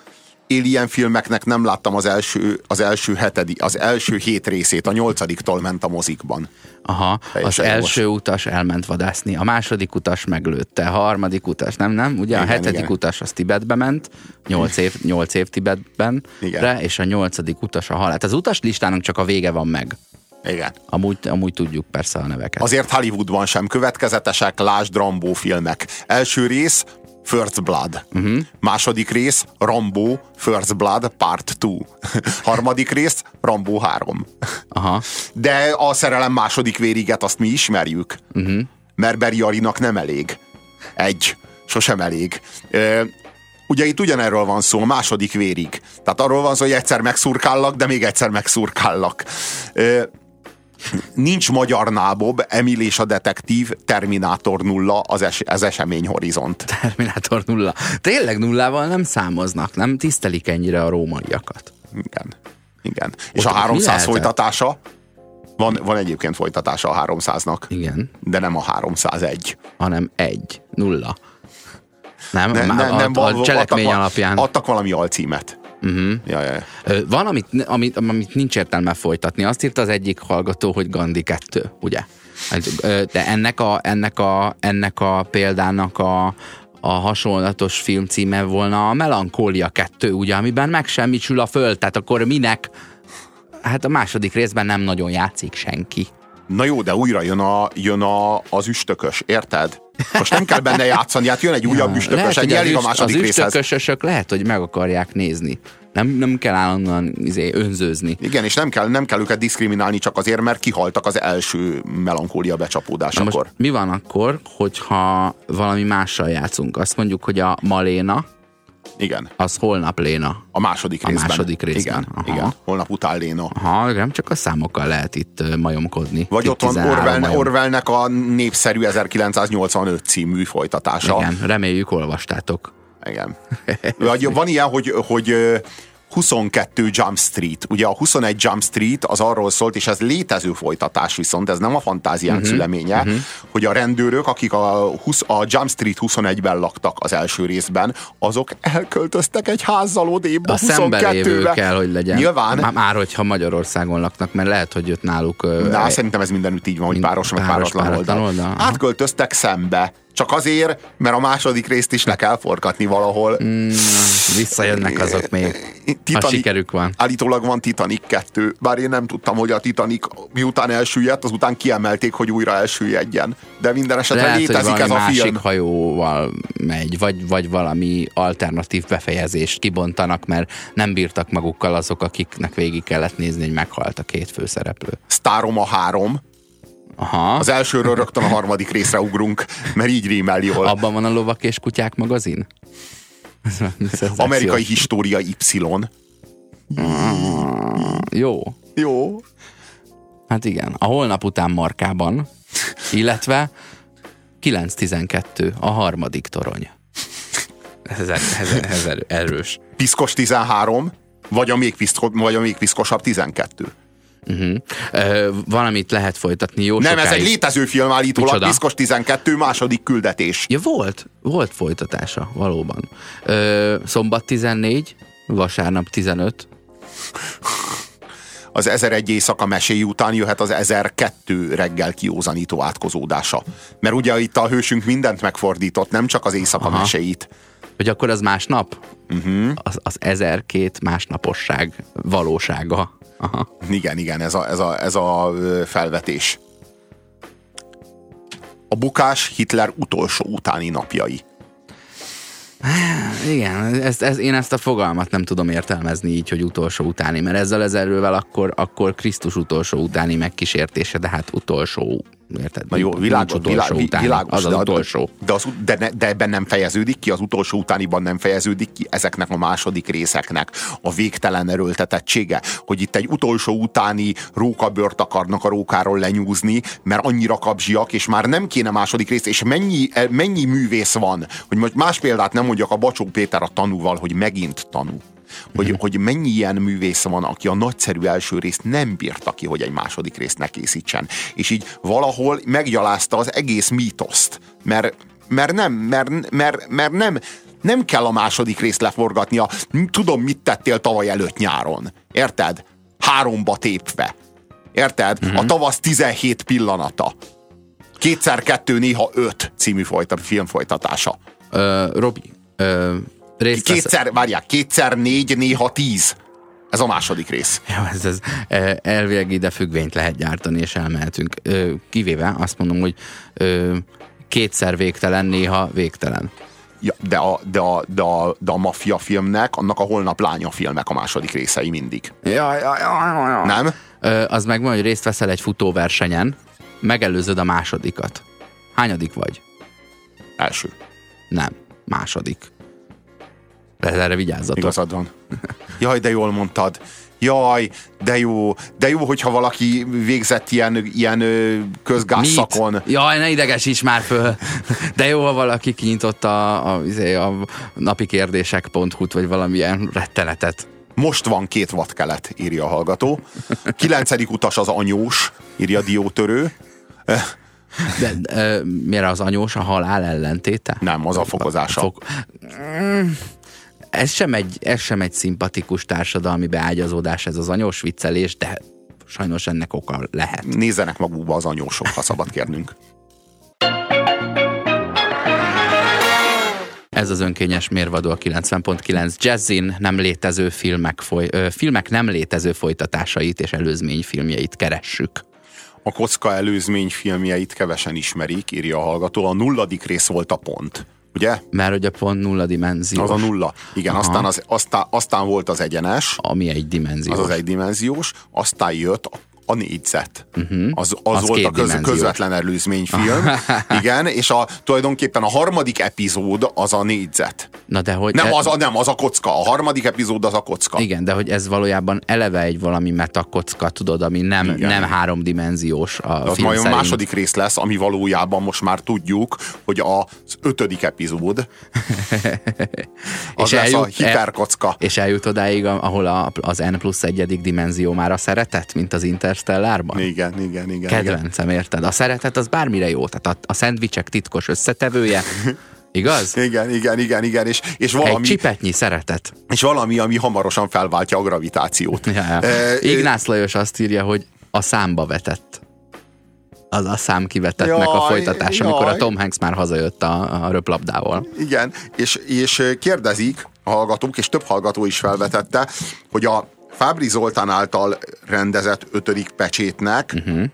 Alien filmeknek nem láttam az első, az első hetedi, az első hét részét, a nyolcadiktól ment a mozikban. Aha, Teljesen az első most. utas elment vadászni, a második utas meglőtte, a harmadik utas, nem, nem? Ugye igen, a hetedik igen. utas az Tibetbe ment, nyolc év, nyolc év Tibetben, igen. és a nyolcadik utas a halál. Az utas listának csak a vége van meg. Igen. Amúgy, amúgy tudjuk persze a neveket. Azért Hollywoodban sem következetesek, lásd Rambo filmek. Első rész, First Blood. Uh-huh. Második rész, Rambo, First Blood, Part 2. [laughs] Harmadik rész, Rambo 3. Aha. De a szerelem második vériget azt mi ismerjük. Uh-huh. Mert Beri Arinak nem elég. Egy. Sosem elég. Ugye itt ugyanerről van szó, második vérig. Tehát arról van szó, hogy egyszer megszurkállak, de még egyszer megszurkállak nincs magyar nábob, Emil és a detektív, Terminátor nulla, az, es, az esemény horizont. Terminátor nulla. Tényleg nullával nem számoznak, nem tisztelik ennyire a rómaiakat. Igen. Igen. És Ott a 300 folytatása? Van, van egyébként folytatása a 300-nak. Igen. De nem a 301. Hanem egy. Nulla. Nem, ne, ne, a, nem a, a cselekmény adtak, alapján. Adtak valami alcímet. Uh-huh. Ja, ja. Van, amit, amit, amit nincs értelme folytatni. Azt írta az egyik hallgató, hogy Gandhi 2, ugye? Hát, de ennek a, ennek a, ennek a példának a, a hasonlatos film címe volna a Melankólia 2, ugye, amiben megsemmisül a föld, tehát akkor minek? Hát a második részben nem nagyon játszik senki. Na jó, de újra jön, a, jön a, az üstökös, érted? Most nem kell benne játszani, hát jön egy újabb ja, üstökös, lehet, egy elég a második az részhez. Üstökösök lehet, hogy meg akarják nézni. Nem, nem kell állandóan izé, önzőzni. Igen, és nem kell, nem kell őket diszkriminálni csak azért, mert kihaltak az első melankólia becsapódásakor. mi van akkor, hogyha valami mással játszunk? Azt mondjuk, hogy a Maléna, igen. Az holnap Léna. A második részben. A második részben. Igen, Aha. igen. holnap után Léna. Aha, nem csak a számokkal lehet itt majomkodni. Vagy ott van Orwell, Orwellnek a népszerű 1985 című folytatása. Igen, reméljük olvastátok. Igen. Vagy van ilyen, hogy, hogy 22 Jump Street. Ugye a 21 Jump Street az arról szólt, és ez létező folytatás viszont, ez nem a fantáziánk uh-huh, szüleménye, uh-huh. hogy a rendőrök, akik a, 20, a Jump Street 21-ben laktak az első részben, azok elköltöztek egy házzal odébb a, a 22-be. kell, hogy legyen. Nyilván. Már, már, hogyha Magyarországon laknak, mert lehet, hogy jött náluk... Na, uh, szerintem ez mindenütt így van, hogy páros, páros meg páratlan oldal. oldal. Átköltöztek szembe csak azért, mert a második részt is le kell forgatni valahol. Mm, visszajönnek azok még, Titanic, ha sikerük van. Állítólag van Titanic 2, bár én nem tudtam, hogy a Titanic miután elsüllyedt, azután kiemelték, hogy újra elsüllyedjen. De minden esetre Lehet, létezik ez a másik film. hajóval megy, vagy, vagy valami alternatív befejezést kibontanak, mert nem bírtak magukkal azok, akiknek végig kellett nézni, hogy meghalt a két főszereplő. Sztároma 3, Aha. Az elsőről rögtön a harmadik részre ugrunk, mert így rímel jól. Abban van a Lovak és Kutyák magazin? Amerikai História Y. Mm, jó. Jó. Hát igen, a holnap után markában, illetve 9.12 a harmadik torony. Ez, ez, ez, erős. Piszkos 13, vagy a még, piszkos, vagy a még piszkosabb 12. Uh-huh. Uh, valamit lehet folytatni jó Nem, sokáig. ez egy létező film állítólag, Piszkos 12 második küldetés. Ja, volt, volt folytatása, valóban. Uh, szombat 14, vasárnap 15. Az 1001 éjszaka meséi után jöhet az 1002 reggel kiózanító átkozódása. Mert ugye itt a hősünk mindent megfordított, nem csak az éjszaka Aha. meséit. Hogy akkor az másnap? Uh-huh. Az, az 1002 másnaposság valósága. Aha. Igen, igen, ez a, ez, a, ez a felvetés. A bukás Hitler utolsó utáni napjai. Igen, ezt, ezt, én ezt a fogalmat nem tudom értelmezni így, hogy utolsó utáni, mert ezzel az erővel akkor, akkor Krisztus utolsó utáni megkísértése, de hát utolsó Érted? Na jó, világos, utolsó világ, utáni, világos, az az de, utolsó. De, az, de, ne, de ebben nem fejeződik ki, az utolsó utániban nem fejeződik ki ezeknek a második részeknek a végtelen erőltetettsége, hogy itt egy utolsó utáni rókabört akarnak a rókáról lenyúzni, mert annyira kapzsiak, és már nem kéne második rész, és mennyi, mennyi művész van, hogy most más példát nem mondjak a Bacsó Péter a tanúval, hogy megint tanú hogy, hogy mennyi ilyen művész van, aki a nagyszerű első részt nem bírta ki, hogy egy második részt ne készítsen. És így valahol meggyalázta az egész mítoszt, mert, mert nem, mert, mert, mert nem, Nem kell a második részt leforgatnia. Tudom, mit tettél tavaly előtt nyáron. Érted? Háromba tépve. Érted? Uh-huh. A tavasz 17 pillanata. Kétszer kettő, néha öt című folyta, film folytatása. Uh, Robi, uh, részt kétszer, várják, kétszer négy, néha tíz. Ez a második rész. Ja, ez, ez elvileg ide függvényt lehet gyártani, és elmehetünk. Kivéve azt mondom, hogy kétszer végtelen, néha végtelen. Ja, de, a, de, a, de, a, de a maffia filmnek, annak a holnap lánya filmek a második részei mindig. Ja, ja, ja, ja. Nem? Ö, az megvan, hogy részt veszel egy futóversenyen, megelőzöd a másodikat. Hányadik vagy? Első. Nem, második. Erre vigyázzatok. Igazad van. Jaj, de jól mondtad. Jaj, de jó, de jó, hogyha valaki végzett ilyen, ilyen közgázszakon. Mit? Jaj, ne idegesíts már föl. De jó, ha valaki kinyitotta a, a, izé, a napi kérdések.hu-t, vagy valamilyen rettenetet. Most van két kelet, írja a hallgató. Kilencedik utas az anyós, írja diótörő. De, de mire az anyós a halál ellentéte? Nem, az a fokozása. Fok... Ez sem, egy, ez sem egy szimpatikus társadalmi beágyazódás, ez az anyós viccelés, de sajnos ennek oka lehet. Nézzenek magukba az anyósok, ha szabad kérnünk. Ez az önkényes mérvadó a 90.9 Jazzin nem létező filmek, foly, ö, filmek nem létező folytatásait és előzményfilmjeit keressük. A kocka előzményfilmjeit kevesen ismerik, írja a hallgató. A nulladik rész volt a pont ugye? Mert a pont nulla dimenziós. Az a nulla. Igen, aztán, az, aztán, aztán volt az egyenes. Ami egy dimenziós. Az az egy dimenziós. Aztán jött a négyzet. Uh-huh. Az, az, az volt a köz, közvetlen előzményfilm. [laughs] Igen, és a, tulajdonképpen a harmadik epizód az a négyzet. Na de hogy... Nem, e... az a, nem, az a kocka. A harmadik epizód az a kocka. Igen, de hogy ez valójában eleve egy valami metakocka, tudod, ami nem, Igen. nem háromdimenziós a az film majd a második rész lesz, ami valójában most már tudjuk, hogy az ötödik epizód [laughs] az és lesz eljut, a hiperkocka. És eljut odáig, ahol a, az N plusz egyedik dimenzió már a szeretet, mint az Interstellárban? Igen, igen, igen. Kedvencem, érted? A szeretet az bármire jó, tehát a, a szendvicsek titkos összetevője, [laughs] Igaz? Igen, igen, igen, igen. És, és valami, Egy csipetnyi szeretet. És valami, ami hamarosan felváltja a gravitációt. Ja, ja. [laughs] E, Ignász Lajos azt írja, hogy a számba vetett. Az a szám kivetettnek jaj, a folytatás, jaj. amikor a Tom Hanks már hazajött a, a röplabdával. Igen, és, és kérdezik a hallgatók, és több hallgató is felvetette, hogy a Fábri Zoltán által rendezett ötödik pecsétnek uh-huh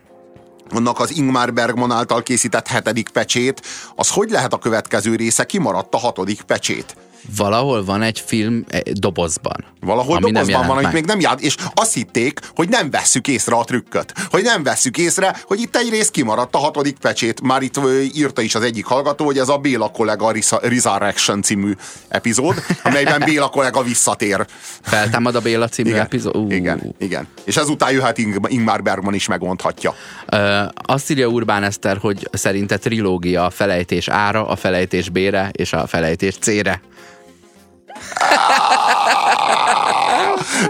annak az Ingmar Bergman által készített hetedik pecsét, az hogy lehet a következő része, kimaradt a hatodik pecsét valahol van egy film egy dobozban. Valahol dobozban van, amit még nem jár, és azt hitték, hogy nem vesszük észre a trükköt. Hogy nem vesszük észre, hogy itt egy rész kimaradt a hatodik pecsét. Már itt írta is az egyik hallgató, hogy ez a Béla kollega Resurrection című epizód, amelyben [laughs] Béla kollega visszatér. Feltámad a Béla című igen, epizód? Uh. Igen, igen. És ezután jöhet Ingmar Bergman is megmondhatja. Uh, azt írja Urbán Eszter, hogy szerinte trilógia a felejtés ára, a felejtés bére és a felejtés cére.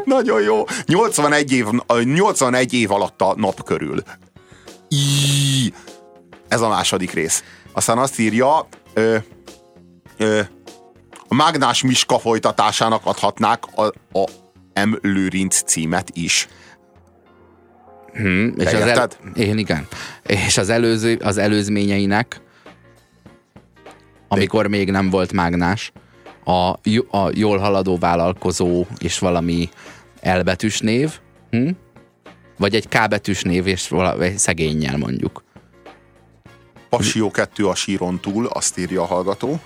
Nagyon jó. 81 év, 81 év alatt a nap körül. Í, ez a második rész. Aztán azt írja, ö, ö, a Mágnás Miska folytatásának adhatnák a, a M. Lőrinc címet is. Hmm, és az el, én igen. És az, előző, az előzményeinek, amikor még nem volt mágnás, a, a jól haladó vállalkozó és valami elbetűs név, hm? vagy egy kábetűs név és valami szegényel mondjuk. Passió 2 a síron túl, azt írja a hallgató.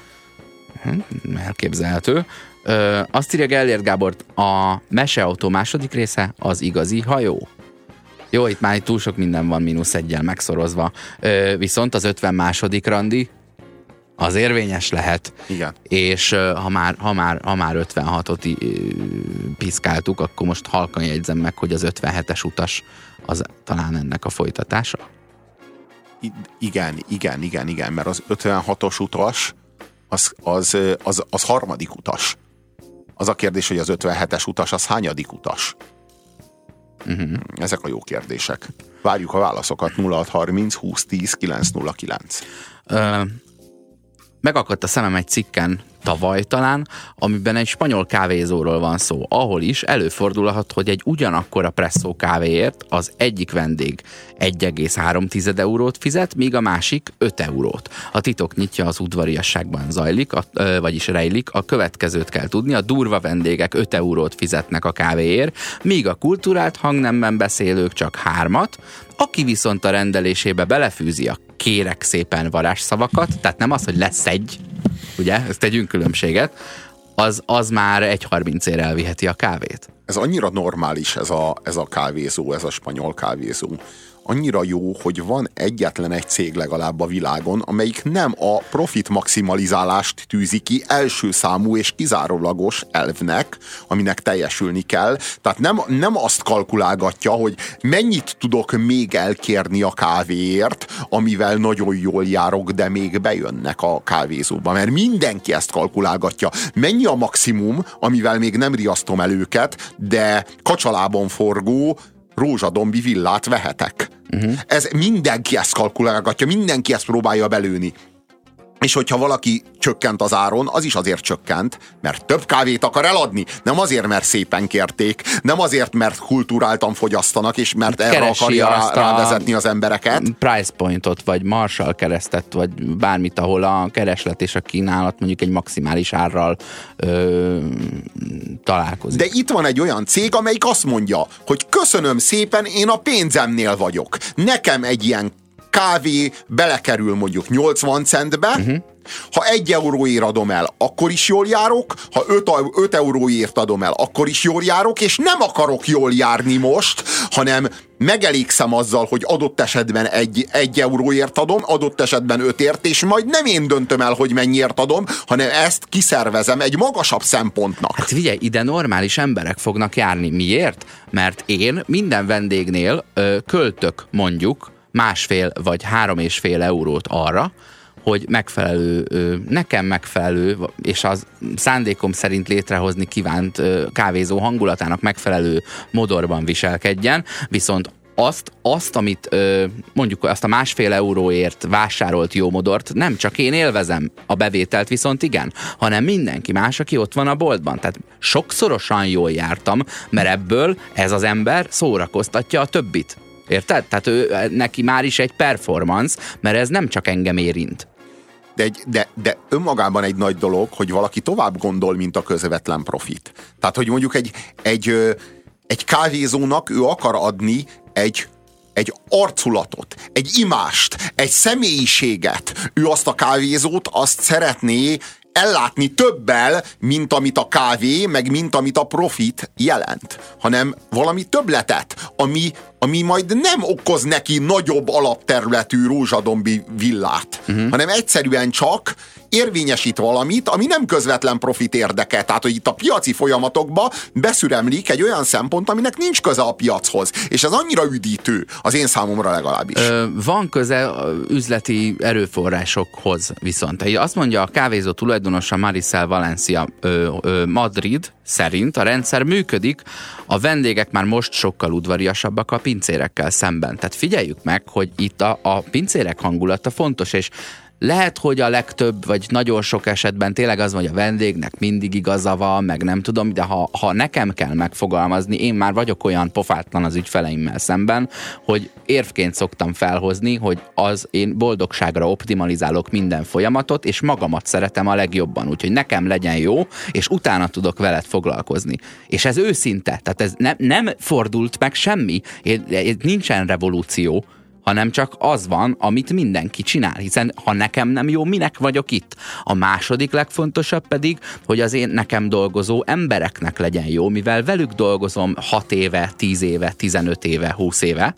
Hm, elképzelhető. Ö, azt írja Gellért Gábor, a Meseautó második része az igazi hajó. Jó, itt már túl sok minden van mínusz egyel megszorozva. Ö, viszont az 50 második randi, az érvényes lehet. Igen. És ha már, ha már, ha már 56-ot piszkáltuk, akkor most halkan jegyzem meg, hogy az 57-es utas az talán ennek a folytatása. I- igen, igen, igen, igen, mert az 56-os utas az, az, az, az harmadik utas. Az a kérdés, hogy az 57-es utas az hányadik utas? Uh-huh. Ezek a jó kérdések. Várjuk a válaszokat 0630 2010 909. Uh, megakadt a szemem egy cikken tavaly talán, amiben egy spanyol kávézóról van szó, ahol is előfordulhat, hogy egy ugyanakkor a presszó kávéért az egyik vendég 1,3 eurót fizet, míg a másik 5 eurót. A titok nyitja az udvariasságban zajlik, a, vagyis rejlik, a következőt kell tudni, a durva vendégek 5 eurót fizetnek a kávéért, míg a kultúrált hangnemben beszélők csak hármat, aki viszont a rendelésébe belefűzi a kérek szépen varázsszavakat, tehát nem az, hogy lesz egy, ugye, ezt tegyünk különbséget, az, az már egy 30 ér elviheti a kávét. Ez annyira normális ez a, ez a kávézó, ez a spanyol kávézó, annyira jó, hogy van egyetlen egy cég legalább a világon, amelyik nem a profit maximalizálást tűzi ki első számú és kizárólagos elvnek, aminek teljesülni kell. Tehát nem, nem azt kalkulálgatja, hogy mennyit tudok még elkérni a kávéért, amivel nagyon jól járok, de még bejönnek a kávézóba. Mert mindenki ezt kalkulálgatja. Mennyi a maximum, amivel még nem riasztom el őket, de kacsalában forgó rózsadombi villát vehetek. Uh-huh. Ez mindenki ezt kalkulálgatja, mindenki ezt próbálja belőni. És hogyha valaki csökkent az áron, az is azért csökkent, mert több kávét akar eladni. Nem azért, mert szépen kérték, nem azért, mert kulturáltan fogyasztanak, és mert erre Keresi akarja rá, rávezetni az embereket. Price pointot, vagy Marshall keresztet, vagy bármit, ahol a kereslet és a kínálat mondjuk egy maximális árral ö, találkozik. De itt van egy olyan cég, amelyik azt mondja, hogy köszönöm szépen, én a pénzemnél vagyok. Nekem egy ilyen kávé belekerül mondjuk 80 centbe, uh-huh. Ha egy euróért adom el, akkor is jól járok, ha 5, 5 euróért adom el, akkor is jól járok, és nem akarok jól járni most, hanem megelégszem azzal, hogy adott esetben egy, egy euróért adom, adott esetben ötért, és majd nem én döntöm el, hogy mennyiért adom, hanem ezt kiszervezem egy magasabb szempontnak. Hát figyelj, ide normális emberek fognak járni. Miért? Mert én minden vendégnél ö, költök mondjuk másfél vagy három és fél eurót arra, hogy megfelelő, nekem megfelelő, és az szándékom szerint létrehozni kívánt kávézó hangulatának megfelelő modorban viselkedjen, viszont azt, azt, amit mondjuk azt a másfél euróért vásárolt jó modort, nem csak én élvezem a bevételt, viszont igen, hanem mindenki más, aki ott van a boltban. Tehát sokszorosan jól jártam, mert ebből ez az ember szórakoztatja a többit. Érted? Tehát ő, neki már is egy performance, mert ez nem csak engem érint. De, egy, de, de önmagában egy nagy dolog, hogy valaki tovább gondol, mint a közvetlen profit. Tehát, hogy mondjuk egy, egy, egy kávézónak ő akar adni egy egy arculatot, egy imást, egy személyiséget. Ő azt a kávézót azt szeretné ellátni többel, mint amit a kávé, meg mint amit a profit jelent, hanem valami többletet, ami, ami majd nem okoz neki nagyobb alapterületű rózsadombi villát, uh-huh. hanem egyszerűen csak érvényesít valamit, ami nem közvetlen profit érdeke. Tehát, hogy itt a piaci folyamatokba beszüremlik egy olyan szempont, aminek nincs köze a piachoz. És ez annyira üdítő, az én számomra legalábbis. Ö, van köze üzleti erőforrásokhoz viszont. Azt mondja a kávézó tulajdonosa Maricel Valencia ö, ö, Madrid szerint a rendszer működik, a vendégek már most sokkal udvariasabbak a pincérekkel szemben. Tehát figyeljük meg, hogy itt a, a pincérek hangulata fontos, és lehet, hogy a legtöbb, vagy nagyon sok esetben tényleg az, hogy a vendégnek mindig igaza van, meg nem tudom, de ha, ha nekem kell megfogalmazni, én már vagyok olyan pofátlan az ügyfeleimmel szemben, hogy érvként szoktam felhozni, hogy az én boldogságra optimalizálok minden folyamatot, és magamat szeretem a legjobban, úgyhogy nekem legyen jó, és utána tudok veled foglalkozni. És ez őszinte, tehát ez ne, nem fordult meg semmi, nincsen revolúció, hanem csak az van, amit mindenki csinál, hiszen ha nekem nem jó, minek vagyok itt? A második legfontosabb pedig, hogy az én nekem dolgozó embereknek legyen jó, mivel velük dolgozom 6 éve, 10 éve, 15 éve, 20 éve,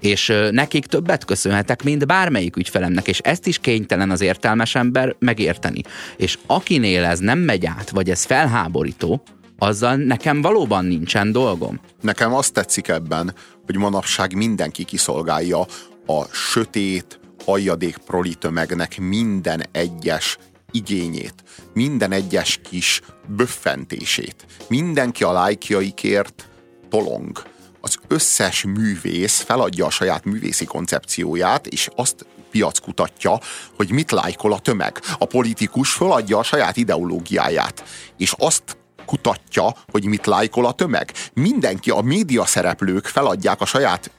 és nekik többet köszönhetek, mint bármelyik ügyfelemnek, és ezt is kénytelen az értelmes ember megérteni. És akinél ez nem megy át, vagy ez felháborító, azzal nekem valóban nincsen dolgom. Nekem azt tetszik ebben, hogy manapság mindenki kiszolgálja a sötét, hajadék proli tömegnek minden egyes igényét, minden egyes kis böffentését. Mindenki a lájkjaikért tolong. Az összes művész feladja a saját művészi koncepcióját, és azt piac kutatja, hogy mit lájkol a tömeg. A politikus föladja a saját ideológiáját, és azt kutatja, hogy mit lájkol a tömeg. Mindenki, a média szereplők feladják a saját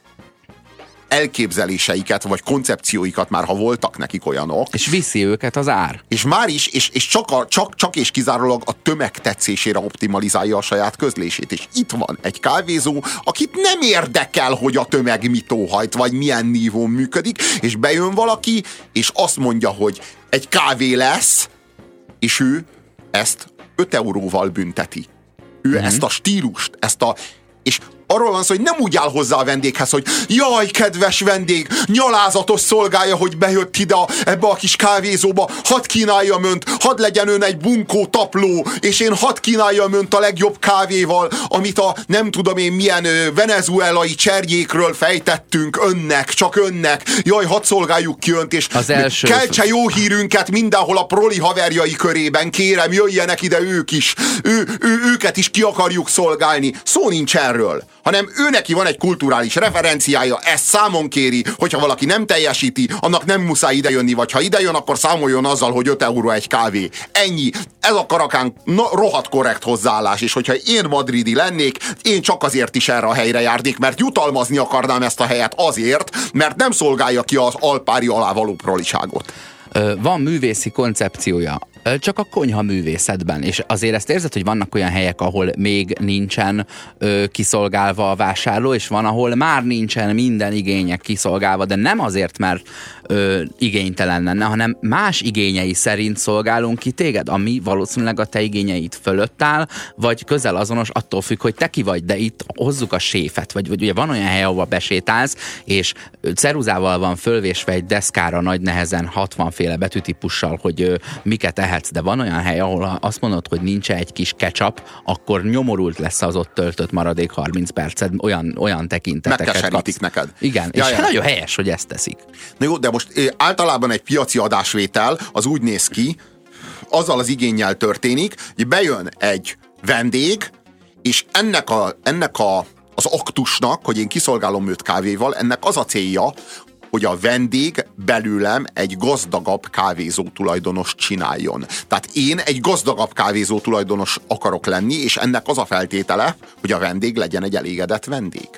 elképzeléseiket, vagy koncepcióikat már, ha voltak nekik olyanok. És viszi őket az ár. És már is, és, és csak, a, csak, csak és kizárólag a tömeg tetszésére optimalizálja a saját közlését. És itt van egy kávézó, akit nem érdekel, hogy a tömeg mit óhajt, vagy milyen nívón működik, és bejön valaki, és azt mondja, hogy egy kávé lesz, és ő ezt 5 euróval bünteti. Ő mm-hmm. ezt a stílust, ezt a és arról van szó, hogy nem úgy áll hozzá a vendéghez, hogy jaj, kedves vendég, nyalázatos szolgálja, hogy bejött ide ebbe a kis kávézóba, hadd kínáljam önt, hadd legyen ön egy bunkó tapló, és én hadd kínáljam önt a legjobb kávéval, amit a nem tudom én milyen ö, venezuelai cserjékről fejtettünk önnek, csak önnek. Jaj, hadd szolgáljuk ki önt, és az első... keltse jó hírünket mindenhol a proli haverjai körében, kérem, jöjjenek ide ők is. Ő, ő, őket is ki akarjuk szolgálni. Szó nincs erről hanem ő neki van egy kulturális referenciája, ezt számon kéri, hogyha valaki nem teljesíti, annak nem muszáj idejönni, vagy ha idejön, akkor számoljon azzal, hogy 5 euró egy kávé. Ennyi. Ez a karakán no, rohadt korrekt hozzáállás, és hogyha én madridi lennék, én csak azért is erre a helyre járnék, mert jutalmazni akarnám ezt a helyet azért, mert nem szolgálja ki az alpári alávaló proliságot van művészi koncepciója csak a konyha művészetben. És azért ezt érzed, hogy vannak olyan helyek, ahol még nincsen ö, kiszolgálva a vásárló, és van, ahol már nincsen minden igények kiszolgálva, de nem azért, mert ö, igénytelen lenne, hanem más igényei szerint szolgálunk ki téged, ami valószínűleg a te igényeid fölött áll, vagy közel azonos, attól függ, hogy te ki vagy, de itt hozzuk a séfet, vagy, vagy ugye van olyan hely, ahova besétálsz, és ceruzával van fölvésve egy deszkára nagy nehezen 60 féle betűtípussal, hogy ö, miket ehetsz, de van olyan hely, ahol azt mondod, hogy nincs egy kis ketchup, akkor nyomorult lesz az ott töltött maradék 30 perced, olyan, olyan tekinteteket kapsz. neked. Igen, ja, és ja. nagyon helyes, hogy ezt teszik. Na jó, de most általában egy piaci adásvétel az úgy néz ki, azzal az igényel történik, hogy bejön egy vendég, és ennek, a, ennek a, az aktusnak, hogy én kiszolgálom őt kávéval, ennek az a célja, hogy a vendég belőlem egy gazdagabb kávézó tulajdonos csináljon. Tehát én egy gazdagabb kávézó tulajdonos akarok lenni, és ennek az a feltétele, hogy a vendég legyen egy elégedett vendég.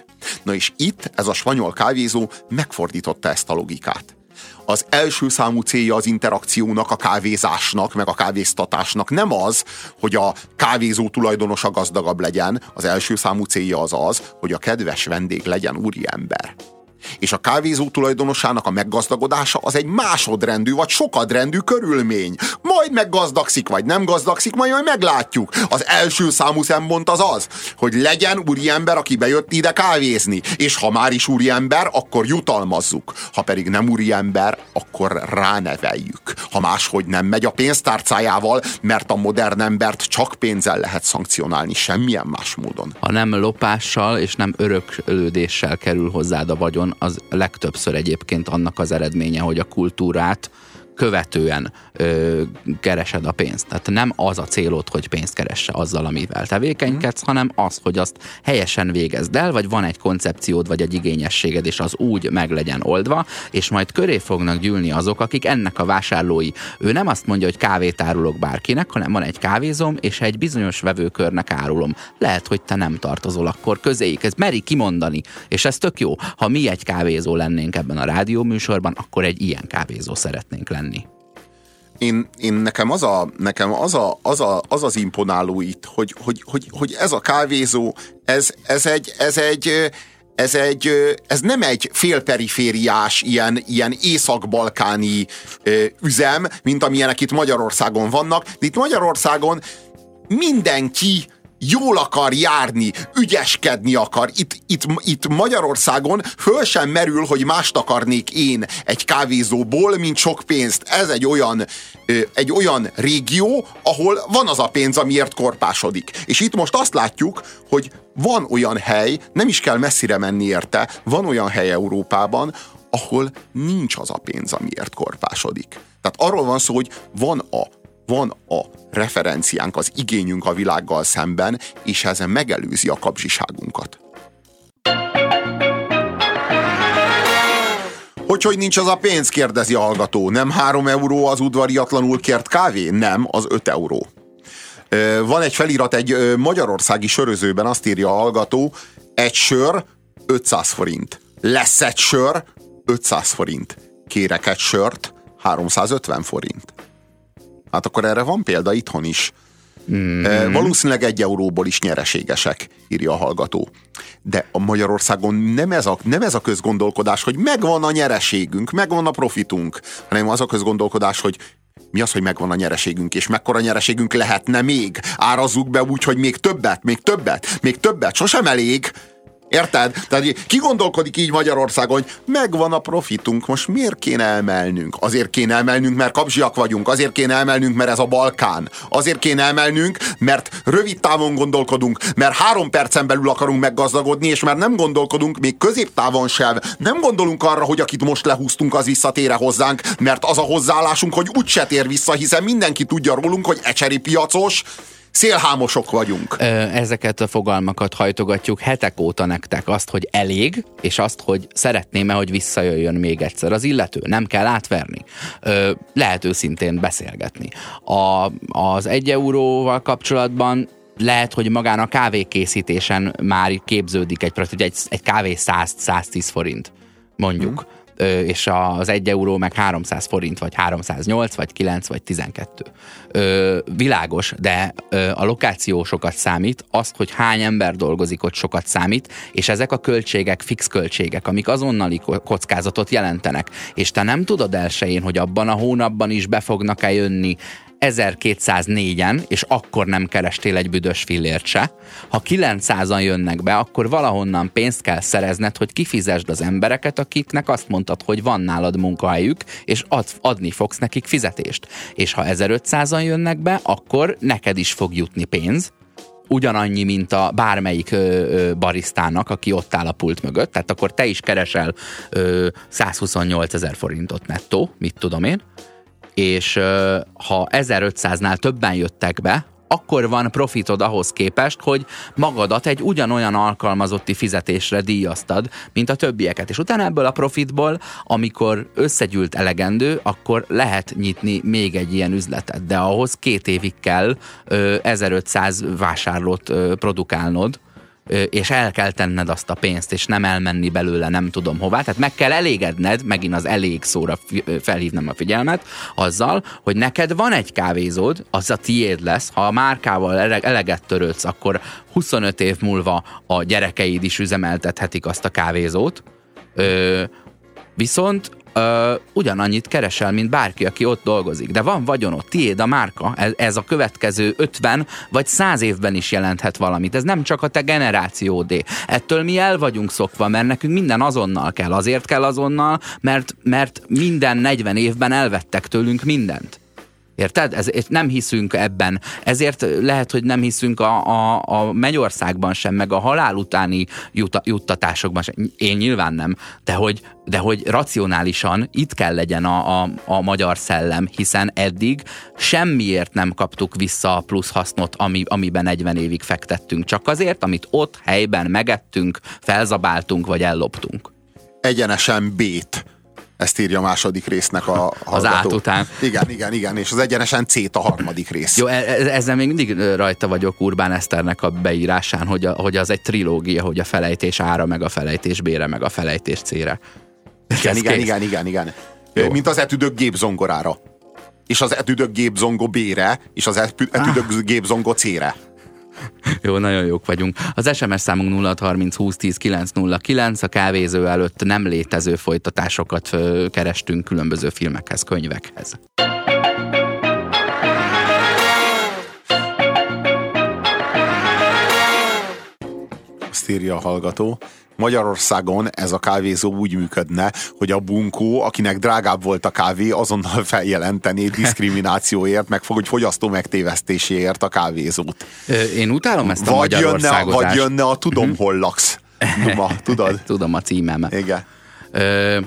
Na és itt ez a spanyol kávézó megfordította ezt a logikát az első számú célja az interakciónak, a kávézásnak, meg a kávéztatásnak nem az, hogy a kávézó tulajdonosa gazdagabb legyen, az első számú célja az az, hogy a kedves vendég legyen úriember és a kávézó tulajdonosának a meggazdagodása az egy másodrendű vagy sokadrendű körülmény. Majd meggazdagszik, vagy nem gazdagszik, majd, majd meglátjuk. Az első számú szempont az az, hogy legyen úriember, aki bejött ide kávézni, és ha már is úriember, akkor jutalmazzuk. Ha pedig nem úriember, akkor ráneveljük. Ha máshogy nem megy a pénztárcájával, mert a modern embert csak pénzzel lehet szankcionálni, semmilyen más módon. Ha nem lopással és nem öröklődéssel kerül hozzád a vagyon, az legtöbbször egyébként annak az eredménye, hogy a kultúrát követően ö, keresed a pénzt. Tehát nem az a célod, hogy pénzt keresse azzal, amivel tevékenykedsz, mm. hanem az, hogy azt helyesen végezd el, vagy van egy koncepciód, vagy egy igényességed, és az úgy meg legyen oldva, és majd köré fognak gyűlni azok, akik ennek a vásárlói. Ő nem azt mondja, hogy kávét árulok bárkinek, hanem van egy kávézom, és egy bizonyos vevőkörnek árulom. Lehet, hogy te nem tartozol akkor közéig. Ez meri kimondani, és ez tök jó. Ha mi egy kávézó lennénk ebben a rádióműsorban, akkor egy ilyen kávézó szeretnénk lenni én, én nekem, az, a, nekem az, a, az, a, az az imponáló itt, hogy, hogy, hogy, hogy ez a kávézó, ez, ez egy, ez egy ez, egy, ez nem egy félperifériás, ilyen, ilyen észak-balkáni üzem, mint amilyenek itt Magyarországon vannak, de itt Magyarországon mindenki jól akar járni, ügyeskedni akar. Itt, itt, itt Magyarországon föl sem merül, hogy mást akarnék én egy kávézóból, mint sok pénzt. Ez egy olyan, egy olyan régió, ahol van az a pénz, amiért korpásodik. És itt most azt látjuk, hogy van olyan hely, nem is kell messzire menni érte, van olyan hely Európában, ahol nincs az a pénz, amiért korpásodik. Tehát arról van szó, hogy van a van a referenciánk, az igényünk a világgal szemben, és ez megelőzi a kapzsiságunkat. hogy hogy nincs az a pénz, kérdezi a hallgató. Nem három euró az udvariatlanul kért kávé? Nem, az öt euró. Van egy felirat egy magyarországi sörözőben, azt írja a hallgató, egy sör 500 forint. Lesz egy sör 500 forint. Kérek egy sört 350 forint. Hát akkor erre van példa itthon is. Mm-hmm. Valószínűleg egy euróból is nyereségesek, írja a hallgató. De a Magyarországon nem ez, a, nem ez a közgondolkodás, hogy megvan a nyereségünk, megvan a profitunk, hanem az a közgondolkodás, hogy mi az, hogy megvan a nyereségünk, és mekkora nyereségünk lehetne még? Árazzuk be úgy, hogy még többet, még többet, még többet, sosem elég. Érted? Tehát ki gondolkodik így Magyarországon, hogy megvan a profitunk, most miért kéne emelnünk? Azért kéne emelnünk, mert kapzsiak vagyunk, azért kéne emelnünk, mert ez a Balkán. Azért kéne emelnünk, mert rövid távon gondolkodunk, mert három percen belül akarunk meggazdagodni, és mert nem gondolkodunk még középtávon sem. Nem gondolunk arra, hogy akit most lehúztunk, az visszatére hozzánk, mert az a hozzáállásunk, hogy úgyse tér vissza, hiszen mindenki tudja rólunk, hogy ecseri piacos, Szélhámosok vagyunk. Ezeket a fogalmakat hajtogatjuk hetek óta nektek. Azt, hogy elég, és azt, hogy szeretném-e, hogy visszajöjjön még egyszer az illető. Nem kell átverni. Lehet őszintén beszélgetni. A, az egy euróval kapcsolatban lehet, hogy magán a kávékészítésen már képződik egy, egy, egy kávé 100-110 forint, mondjuk. Hmm és az 1 euró meg 300 forint, vagy 308, vagy 9, vagy 12. Világos, de a lokáció sokat számít, azt, hogy hány ember dolgozik ott sokat számít, és ezek a költségek fix költségek, amik azonnali kockázatot jelentenek, és te nem tudod elsőjén, hogy abban a hónapban is be fognak-e jönni 1204-en, és akkor nem kerestél egy büdös fillért se. Ha 900-an jönnek be, akkor valahonnan pénzt kell szerezned, hogy kifizesd az embereket, akiknek azt mondtad, hogy van nálad munkahelyük, és ad, adni fogsz nekik fizetést. És ha 1500-an jönnek be, akkor neked is fog jutni pénz, ugyanannyi, mint a bármelyik ö, ö, barisztának, aki ott áll a pult mögött, tehát akkor te is keresel ö, 128 ezer forintot nettó, mit tudom én, és ha 1500-nál többen jöttek be, akkor van profitod ahhoz képest, hogy magadat egy ugyanolyan alkalmazotti fizetésre díjaztad, mint a többieket. És utána ebből a profitból, amikor összegyűlt elegendő, akkor lehet nyitni még egy ilyen üzletet. De ahhoz két évig kell ö, 1500 vásárlót ö, produkálnod, és el kell tenned azt a pénzt, és nem elmenni belőle nem tudom hová. Tehát meg kell elégedned, megint az elég szóra felhívnám a figyelmet, azzal, hogy neked van egy kávézód, az a tiéd lesz, ha a márkával eleget törődsz, akkor 25 év múlva a gyerekeid is üzemeltethetik azt a kávézót, Ö, viszont ö, ugyanannyit keresel, mint bárki, aki ott dolgozik. De van vagyonod, tiéd a márka, ez, ez a következő 50 vagy 100 évben is jelenthet valamit. Ez nem csak a te generációdé. Ettől mi el vagyunk szokva, mert nekünk minden azonnal kell. Azért kell azonnal, mert, mert minden 40 évben elvettek tőlünk mindent. Érted? Ez, nem hiszünk ebben. Ezért lehet, hogy nem hiszünk a, a, a Mennyországban sem, meg a halál utáni jut, juttatásokban sem. Én nyilván nem. De hogy, de hogy racionálisan itt kell legyen a, a, a magyar szellem, hiszen eddig semmiért nem kaptuk vissza a plusz hasznot, ami, amiben 40 évig fektettünk. Csak azért, amit ott helyben megettünk, felzabáltunk vagy elloptunk. Egyenesen bét ezt írja a második résznek a hallgató. Az át után. Igen, igen, igen, és az egyenesen C a harmadik rész. Jó, e, e, ezzel még mindig rajta vagyok Urbán Eszternek a beírásán, hogy, a, hogy az egy trilógia, hogy a felejtés ára, meg a felejtés bére, meg a felejtés cére. Igen, igen, igen, igen, igen. Jó. Mint az etüdök gépzongorára. És az etüdök gépzongo bére, és az etüdök ah. gépzongo cére. [laughs] Jó, nagyon jók vagyunk. Az SMS számunk 0630 20 10 909, a kávéző előtt nem létező folytatásokat kerestünk különböző filmekhez, könyvekhez. Azt írja a hallgató. Magyarországon ez a kávézó úgy működne, hogy a bunkó, akinek drágább volt a kávé, azonnal [laughs] feljelentené diszkriminációért, meg hogy fogyasztó megtévesztéséért a kávézót. Én utálom ezt a vagy jönne, vagy jönne a Tudom, uh-huh. hol laksz. Duma, tudod? [laughs] Tudom a címem. Igen. Ö,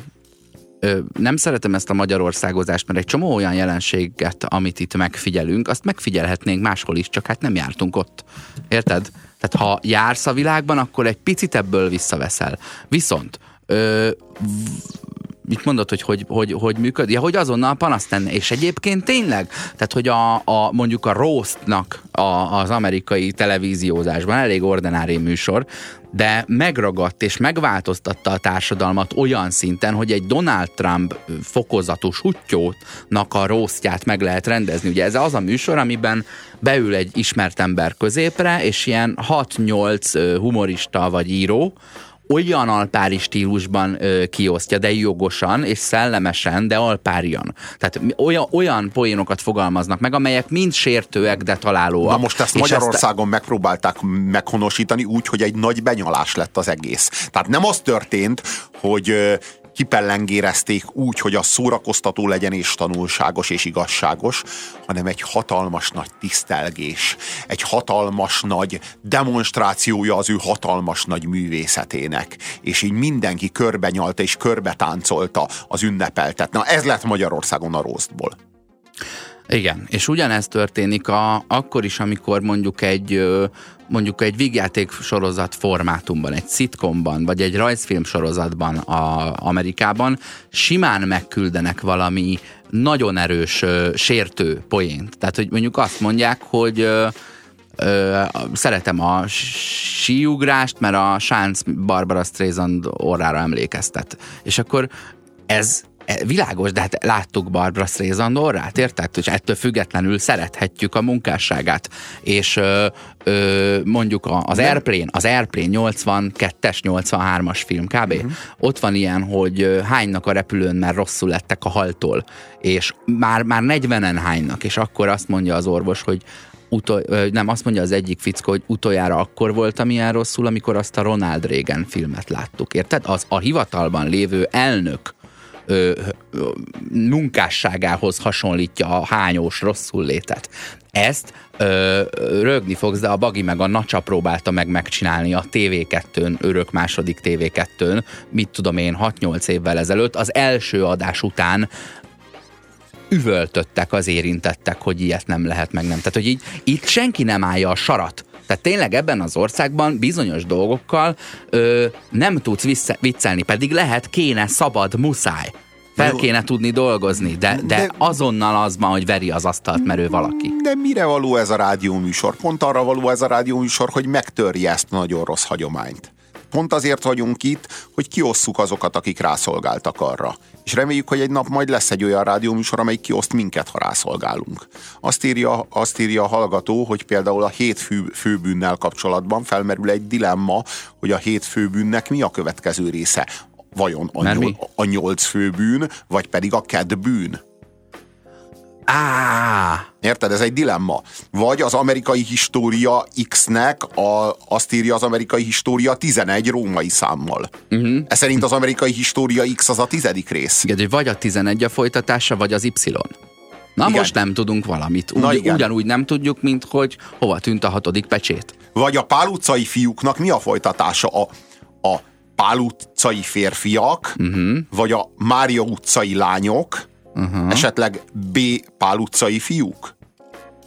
nem szeretem ezt a magyarországozást, mert egy csomó olyan jelenséget, amit itt megfigyelünk, azt megfigyelhetnénk máshol is, csak hát nem jártunk ott. Érted? Tehát ha jársz a világban, akkor egy picit ebből visszaveszel. Viszont ö, mit mondod, hogy hogy, hogy, hogy működik? Ja, hogy azonnal panaszt tenne. És egyébként tényleg, tehát hogy a, a mondjuk a roastnak a, az amerikai televíziózásban elég ordinári műsor, de megragadt és megváltoztatta a társadalmat olyan szinten, hogy egy Donald Trump fokozatos huttyónak a rosztját meg lehet rendezni. Ugye ez az a műsor, amiben beül egy ismert ember középre, és ilyen 6-8 humorista vagy író, olyan alpári stílusban ö, kiosztja, de jogosan és szellemesen, de alpárian. Tehát olyan, olyan poénokat fogalmaznak meg, amelyek mind sértőek, de találóak. Na most ezt Magyarországon ezt... megpróbálták meghonosítani úgy, hogy egy nagy benyalás lett az egész. Tehát nem az történt, hogy kipellengérezték úgy, hogy a szórakoztató legyen és tanulságos és igazságos, hanem egy hatalmas nagy tisztelgés, egy hatalmas nagy demonstrációja az ő hatalmas nagy művészetének. És így mindenki körbenyalta és körbetáncolta az ünnepeltet. Na ez lett Magyarországon a rosztból. Igen, és ugyanezt történik a, akkor is, amikor mondjuk egy mondjuk egy vígjáték sorozat formátumban, egy szitkomban, vagy egy rajzfilm sorozatban a Amerikában simán megküldenek valami nagyon erős ö, sértő poént. Tehát, hogy mondjuk azt mondják, hogy ö, ö, szeretem a síugrást, mert a Sánc Barbara Streisand orrára emlékeztet. És akkor ez világos, de hát láttuk Barbara Streisand orrát, érted? És ettől függetlenül szerethetjük a munkásságát. És ö, ö, mondjuk az Airplane, az Airplane 82-es, 83-as film kb. Uh-huh. Ott van ilyen, hogy hánynak a repülőn, mert rosszul lettek a haltól. És már, már 40-en hánynak, és akkor azt mondja az orvos, hogy utol, nem, azt mondja az egyik fickó, hogy utoljára akkor voltam ilyen rosszul, amikor azt a Ronald Reagan filmet láttuk, érted? Az a hivatalban lévő elnök ö, ö, munkásságához hasonlítja a hányós rosszul létet. Ezt ö, rögni fogsz, de a Bagi meg a Nacsa próbálta meg megcsinálni a TV2-n, örök második TV2-n, mit tudom én, 6-8 évvel ezelőtt, az első adás után üvöltöttek az érintettek, hogy ilyet nem lehet meg nem. Tehát, hogy így, itt senki nem állja a sarat tehát tényleg ebben az országban bizonyos dolgokkal ö, nem tudsz vissza, viccelni, pedig lehet, kéne, szabad, muszáj. Fel kéne tudni dolgozni, de, de, de azonnal az van, hogy veri az asztalt, mert ő valaki. De mire való ez a rádióműsor? Pont arra való ez a rádióműsor, hogy megtörje ezt nagyon rossz hagyományt. Pont azért vagyunk itt, hogy kiosszuk azokat, akik rászolgáltak arra. És reméljük, hogy egy nap majd lesz egy olyan rádióműsor, amelyik kioszt minket, ha rászolgálunk. Azt írja, azt írja a hallgató, hogy például a hét fő, főbűnnel kapcsolatban felmerül egy dilemma, hogy a hét főbűnnek mi a következő része. Vajon a, nyol, a nyolc főbűn, vagy pedig a kedbűn? Á! Érted? Ez egy dilemma. Vagy az amerikai história X-nek a, azt írja az amerikai história 11 római számmal. Uh-huh. Ez szerint az amerikai história X az a tizedik rész. Igen, vagy a 11 a folytatása, vagy az Y. Na igen. most nem tudunk valamit. Ugy, Na igen. Ugyanúgy nem tudjuk, mint hogy hova tűnt a hatodik pecsét. Vagy a Pál utcai fiúknak mi a folytatása? A, a Pál utcai férfiak, uh-huh. vagy a Mária utcai lányok, uh-huh. esetleg B. Pál utcai fiúk?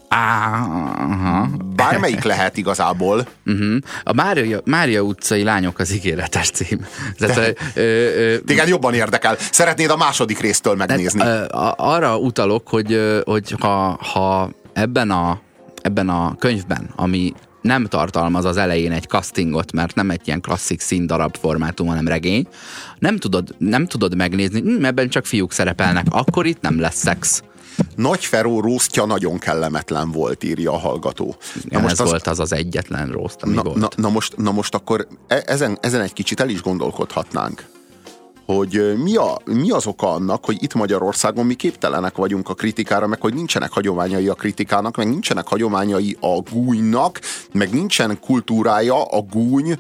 uh-huh. Bármelyik [laughs] lehet igazából. Uh-huh. A Mária, Mária utcai lányok az ígéretes cím. Tehát, ö, ö, Téged jobban érdekel. Szeretnéd a második résztől megnézni. Tehát, ö, arra utalok, hogy, hogy ha, ha ebben a ebben a könyvben, ami nem tartalmaz az elején egy castingot, mert nem egy ilyen klasszik színdarab formátum, hanem regény, nem tudod, nem tudod megnézni, hm, ebben csak fiúk szerepelnek, akkor itt nem lesz szex. Nagy Feró rósztja nagyon kellemetlen volt, írja a hallgató. Igen, na most ez az... volt az az egyetlen rószt, ami na, volt. Na, na, most, na most akkor e- ezen, ezen egy kicsit el is gondolkodhatnánk hogy mi, a, mi az oka annak, hogy itt Magyarországon mi képtelenek vagyunk a kritikára, meg hogy nincsenek hagyományai a kritikának, meg nincsenek hagyományai a gúnynak, meg nincsen kultúrája a gúny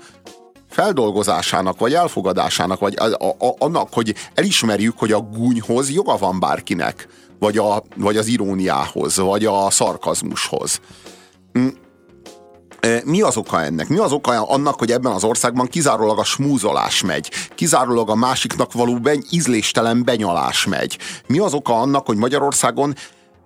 feldolgozásának, vagy elfogadásának, vagy a, a, a, annak, hogy elismerjük, hogy a gúnyhoz joga van bárkinek, vagy, a, vagy az iróniához, vagy a szarkazmushoz. Mi az oka ennek? Mi az oka annak, hogy ebben az országban kizárólag a smúzolás megy? Kizárólag a másiknak való ben, ízléstelen benyalás megy? Mi az oka annak, hogy Magyarországon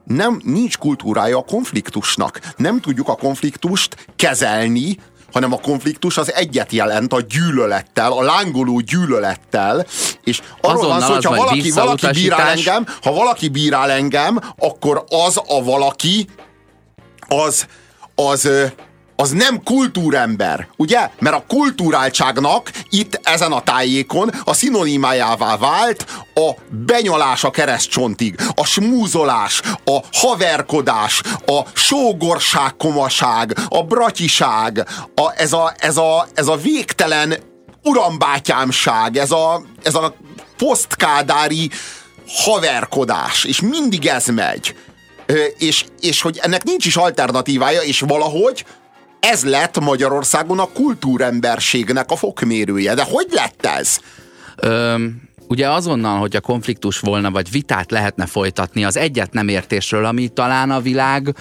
nem, nincs kultúrája a konfliktusnak. Nem tudjuk a konfliktust kezelni, hanem a konfliktus az egyet jelent a gyűlölettel, a lángoló gyűlölettel, és arról van szó, hogy az ha valaki, valaki bírál engem, ha valaki bírál engem, akkor az a valaki, az, az, ö, az nem kultúrember, ugye? Mert a kulturáltságnak itt ezen a tájékon a szinonimájává vált a benyalás a keresztcsontig, a smúzolás, a haverkodás, a sógorság, komaság, a bratyiság, a, ez, a, ez, a, ez a végtelen urambátyámság, ez a, ez a posztkádári haverkodás, és mindig ez megy. És, és hogy ennek nincs is alternatívája, és valahogy ez lett Magyarországon a kultúremberségnek a fokmérője. De hogy lett ez? Öm, ugye azonnal, hogy a konfliktus volna, vagy vitát lehetne folytatni az egyet nem értésről, ami talán a világ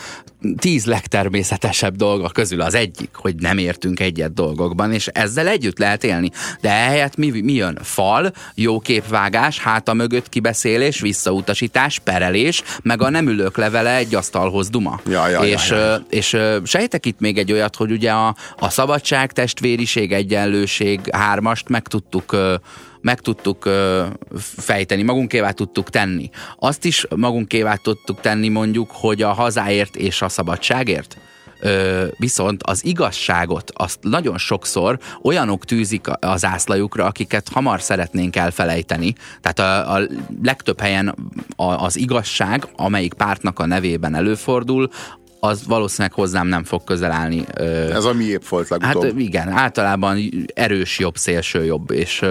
tíz legtermészetesebb dolga közül az egyik, hogy nem értünk egyet dolgokban, és ezzel együtt lehet élni. De ehelyett mi, mi jön? Fal, jó képvágás, háta mögött kibeszélés, visszautasítás, perelés, meg a nem ülők levele egy asztalhoz duma. Ja, ja, és, ja, ja. és sejtek itt még egy olyat, hogy ugye a, a szabadság, testvériség, egyenlőség hármast meg tudtuk meg tudtuk ö, fejteni, magunkévá tudtuk tenni. Azt is magunkévá tudtuk tenni mondjuk, hogy a hazáért és a szabadságért. Ö, viszont az igazságot azt nagyon sokszor olyanok tűzik az ászlajukra, akiket hamar szeretnénk elfelejteni. Tehát a, a legtöbb helyen a, az igazság, amelyik pártnak a nevében előfordul, az valószínűleg hozzám nem fog közel állni. Ez a miépp volt Hát legutóbb. ö, igen, általában erős jobb, szélső jobb, és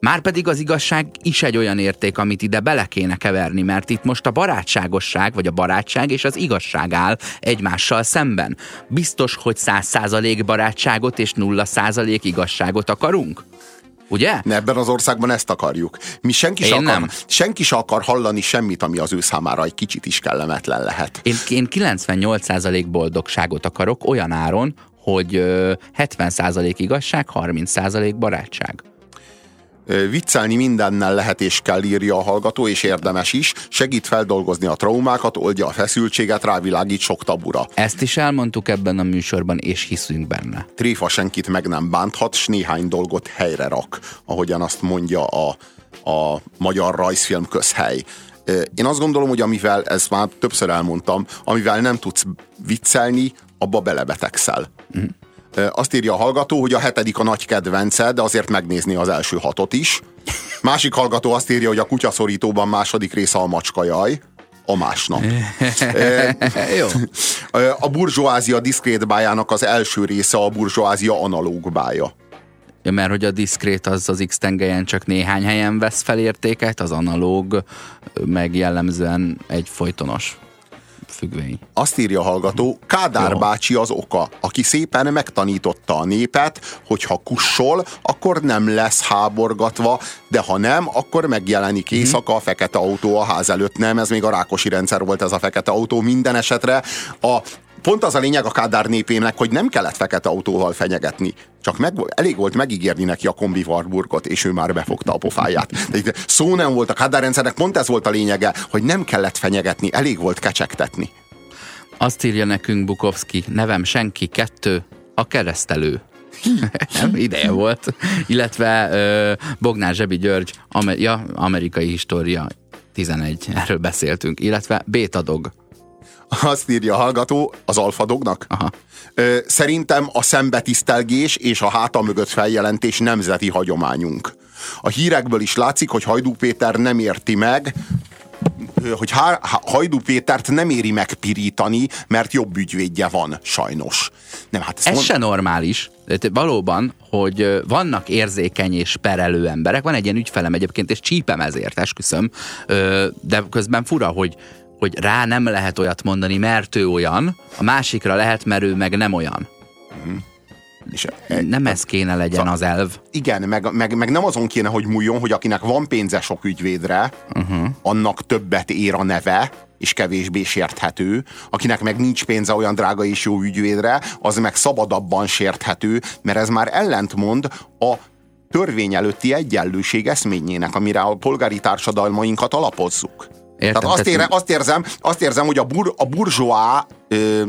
ö, már pedig az igazság is egy olyan érték, amit ide bele kéne keverni, mert itt most a barátságosság, vagy a barátság és az igazság áll egymással szemben. Biztos, hogy száz százalék barátságot és nulla százalék igazságot akarunk? Ugye? Ebben az országban ezt akarjuk. Mi senki se, Én akar, nem. senki se akar hallani semmit, ami az ő számára egy kicsit is kellemetlen lehet. Én, én 98% boldogságot akarok olyan áron, hogy ö, 70% igazság, 30% barátság. Viccelni mindennel lehet és kell írja a hallgató, és érdemes is. Segít feldolgozni a traumákat, oldja a feszültséget, rávilágít sok tabura. Ezt is elmondtuk ebben a műsorban, és hiszünk benne. Tréfa senkit meg nem bánthat, s néhány dolgot helyre rak, ahogyan azt mondja a, a magyar rajzfilm közhely. Én azt gondolom, hogy amivel, ezt már többször elmondtam, amivel nem tudsz viccelni, abba belebetegszel. Ö, Azt írja a hallgató, hogy a hetedik a nagy kedvence, de azért megnézni az első hatot is. Másik hallgató azt írja, hogy a kutyaszorítóban második része a macskajaj. A másnap. [laughs] Jó. A burzsóázia diszkrét bájának az első része a burzsóázia analóg bája. Ja, mert hogy a diszkrét az az X tengelyen csak néhány helyen vesz fel értéket, az analóg meg jellemzően egy folytonos függvény. Azt írja a hallgató, Kádár Jó. bácsi az oka, aki szépen megtanította a népet, hogy ha kussol, akkor nem lesz háborgatva, de ha nem, akkor megjelenik éjszaka a fekete autó a ház előtt. Nem, ez még a Rákosi rendszer volt ez a fekete autó. Minden esetre a Pont az a lényeg a Kádár népének, hogy nem kellett fekete autóval fenyegetni. Csak meg, elég volt megígérni neki a kombi Warburgot, és ő már befogta a pofáját. De szó nem volt a Kádár rendszernek, pont ez volt a lényege, hogy nem kellett fenyegetni, elég volt kecsegtetni. Azt írja nekünk Bukowski, nevem senki, kettő, a keresztelő. [laughs] Nem, Ideje volt. Illetve ö, Bognár Zsebi György, amer- ja, amerikai história 11, erről beszéltünk. Illetve Bétadog. Azt írja a hallgató az alfadognak. Aha. Ö, Szerintem a szembetisztelgés és a háta mögött feljelentés nemzeti hagyományunk. A hírekből is látszik, hogy Hajdú Péter nem érti meg, hogy Há- Hajdú Pétert nem éri megpirítani, mert jobb ügyvédje van, sajnos. Nem, hát Ez mond- se normális. Valóban, hogy vannak érzékeny és perelő emberek, van egy ilyen ügyfelem egyébként, és csípem ezért, esküszöm, de közben fura, hogy hogy rá nem lehet olyat mondani, mert ő olyan, a másikra lehet, mert ő meg nem olyan. és, Nem ez kéne legyen az elv. igen, meg, meg, meg nem azon kéne, hogy múljon, hogy akinek van pénze sok ügyvédre, uh-huh. annak többet ér a neve, és kevésbé sérthető. Akinek meg nincs pénze olyan drága és jó ügyvédre, az meg szabadabban sérthető, mert ez már ellentmond a törvény előtti egyenlőség eszményének, amire a polgári társadalmainkat alapozzuk. Értem, Tehát azt, ére, azt, érzem, azt érzem, hogy a, bur, a burzsóá ö,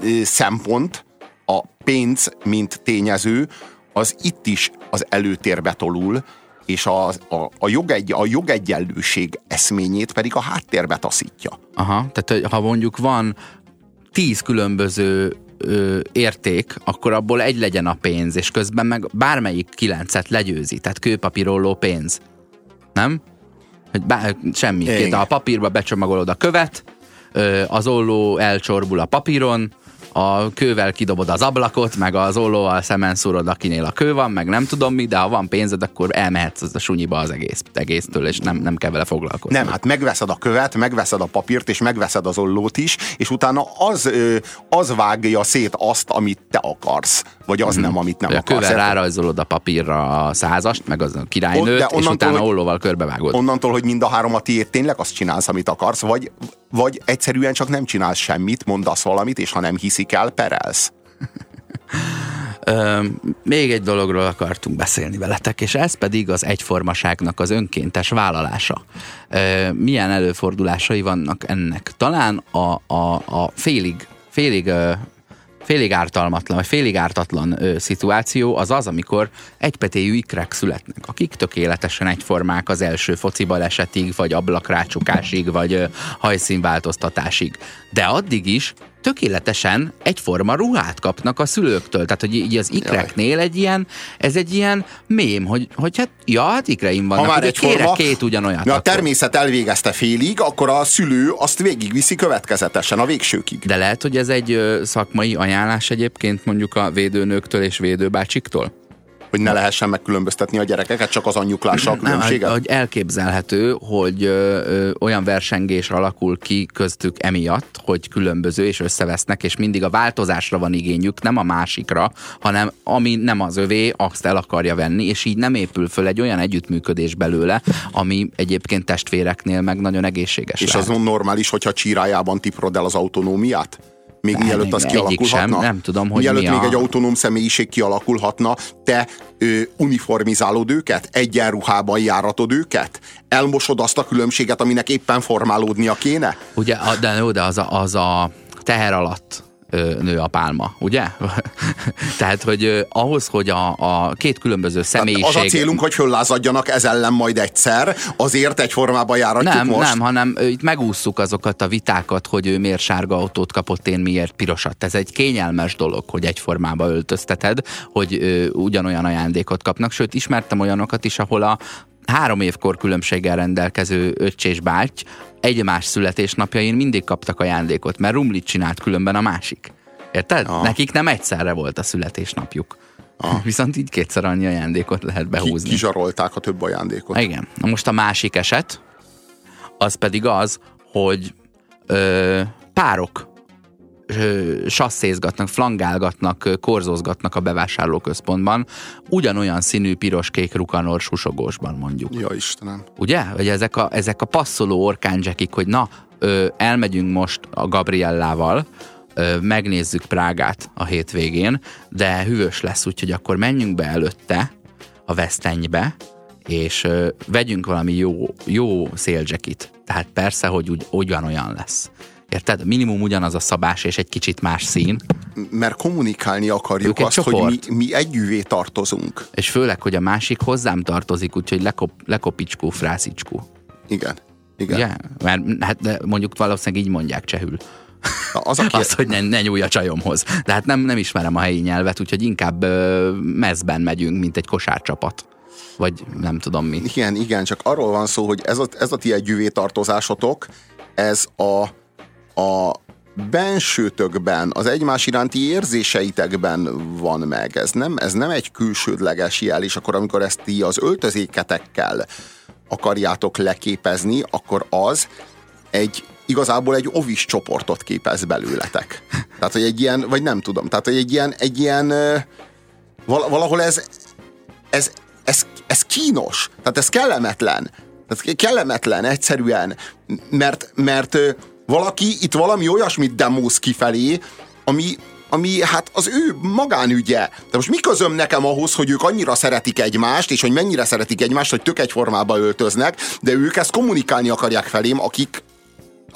ö, szempont a pénz, mint tényező, az itt is az előtérbe tolul, és a, a, a, jogegy, a jogegyenlőség eszményét pedig a háttérbe taszítja. Aha, tehát ha mondjuk van tíz különböző ö, érték, akkor abból egy legyen a pénz, és közben meg bármelyik kilencet legyőzi, tehát kőpapírolló pénz. Nem? Hogy bár, semmi. Két, a papírba becsomagolod a követ, az olló elcsorbul a papíron, a kővel kidobod az ablakot, meg az ollóval szemen szúrod, akinél a kő van, meg nem tudom mi, de ha van pénzed, akkor elmehetsz az a sunyiba az egész, egésztől, és nem, nem kell vele foglalkozni. Nem, hát megveszed a követ, megveszed a papírt, és megveszed az ollót is, és utána az, az vágja szét azt, amit te akarsz, vagy az hmm. nem, amit nem a akarsz. A kövel rárajzolod a papírra a százast, meg az a királynőt, de és utána hogy, ollóval körbevágod. Onnantól, hogy mind a három a tiéd, tényleg azt csinálsz, amit akarsz, vagy, vagy egyszerűen csak nem csinálsz semmit, mondasz valamit, és ha nem hiszik el, perelsz. [laughs] Még egy dologról akartunk beszélni veletek, és ez pedig az egyformaságnak az önkéntes vállalása. Milyen előfordulásai vannak ennek? Talán a, a, a félig, félig félig ártalmatlan, vagy félig ártatlan ö, szituáció az az, amikor egypetéjű ikrek születnek, akik tökéletesen egyformák az első foci balesetig, vagy ablakrácsukásig, vagy ö, hajszínváltoztatásig. De addig is tökéletesen egyforma ruhát kapnak a szülőktől. Tehát, hogy így az ikreknél egy ilyen, ez egy ilyen mém, hogy, hogy hát, ja, hát ikreim vannak, ha már egyforma, kérek két ugyanolyat. A természet elvégezte félig, akkor a szülő azt végigviszi következetesen a végsőkig. De lehet, hogy ez egy szakmai ajánlás egyébként mondjuk a védőnőktől és védőbácsiktól? Hogy ne lehessen megkülönböztetni a gyerekeket, csak az anyjuklással a különbséget? Hogy elképzelhető, hogy ö, ö, olyan versengés alakul ki köztük emiatt, hogy különböző és összevesznek, és mindig a változásra van igényük, nem a másikra, hanem ami nem az övé, azt el akarja venni, és így nem épül föl egy olyan együttműködés belőle, ami egyébként testvéreknél meg nagyon egészséges És lehet. az normális, hogyha csírájában tiprod el az autonómiát? Még mielőtt az kialakulhatna. Sem, nem tudom, hogy mielőtt mi még a... egy autonóm személyiség kialakulhatna, te ö, uniformizálod őket, egyenruhában járatod őket, elmosod azt a különbséget, aminek éppen formálódnia kéne? Ugye, de de az a, az a teher alatt nő a pálma, ugye? [laughs] Tehát, hogy ahhoz, hogy a, a két különböző személyiség... Hát az a célunk, hogy föllázadjanak ez ellen majd egyszer, azért egy formában járatjuk nem, most? Nem, hanem itt megúsztuk azokat a vitákat, hogy ő miért sárga autót kapott, én miért pirosat. Ez egy kényelmes dolog, hogy egy formába öltözteted, hogy ö, ugyanolyan ajándékot kapnak, sőt, ismertem olyanokat is, ahol a három évkor különbséggel rendelkező öccs és báty egymás születésnapjain mindig kaptak ajándékot, mert rumlit csinált különben a másik. Érted? Ah. Nekik nem egyszerre volt a születésnapjuk. Ah. [laughs] Viszont így kétszer annyi ajándékot lehet behúzni. Ki, kizsarolták a több ajándékot. Igen. Na most a másik eset, az pedig az, hogy ö, párok sasszézgatnak, flangálgatnak, korzózgatnak a bevásárlóközpontban, ugyanolyan színű piros-kék rukanor susogósban mondjuk. Ja Istenem. Ugye? Vagy ezek a, ezek a passzoló orkánzsekik, hogy na, ö, elmegyünk most a Gabriellával, ö, megnézzük Prágát a hétvégén, de hűvös lesz, úgyhogy akkor menjünk be előtte a Vesztenybe, és ö, vegyünk valami jó, jó szélzsekit. Tehát persze, hogy úgy, ugyanolyan lesz. Érted? Minimum ugyanaz a szabás és egy kicsit más szín. Mert kommunikálni akarjuk azt, csoport. hogy mi, mi együvé tartozunk. És főleg, hogy a másik hozzám tartozik, úgyhogy lekop, lekopicskó, frászicskó. Igen. Igen. Ugye? Mert hát de mondjuk valószínűleg így mondják csehül. Az, aki... [laughs] Azt, hogy ne, ne nyúlj a csajomhoz. De hát nem, nem ismerem a helyi nyelvet, úgyhogy inkább ö, mezben megyünk, mint egy kosárcsapat. Vagy nem tudom mi. Igen, igen, csak arról van szó, hogy ez a, ez a ti együvé tartozásotok, ez a a bensőtökben, az egymás iránti érzéseitekben van meg. Ez nem, ez nem egy külsődleges jel, és akkor amikor ezt ti az öltözéketekkel akarjátok leképezni, akkor az egy igazából egy ovis csoportot képez belőletek. Tehát, hogy egy ilyen, vagy nem tudom, tehát, hogy egy ilyen, egy ilyen valahol ez, ez, ez, ez kínos, tehát ez kellemetlen. Tehát kellemetlen egyszerűen, mert, mert valaki itt valami olyasmit demóz kifelé, ami, ami hát az ő magánügye. De most mi közöm nekem ahhoz, hogy ők annyira szeretik egymást, és hogy mennyire szeretik egymást, hogy tök egyformába öltöznek, de ők ezt kommunikálni akarják felém, akik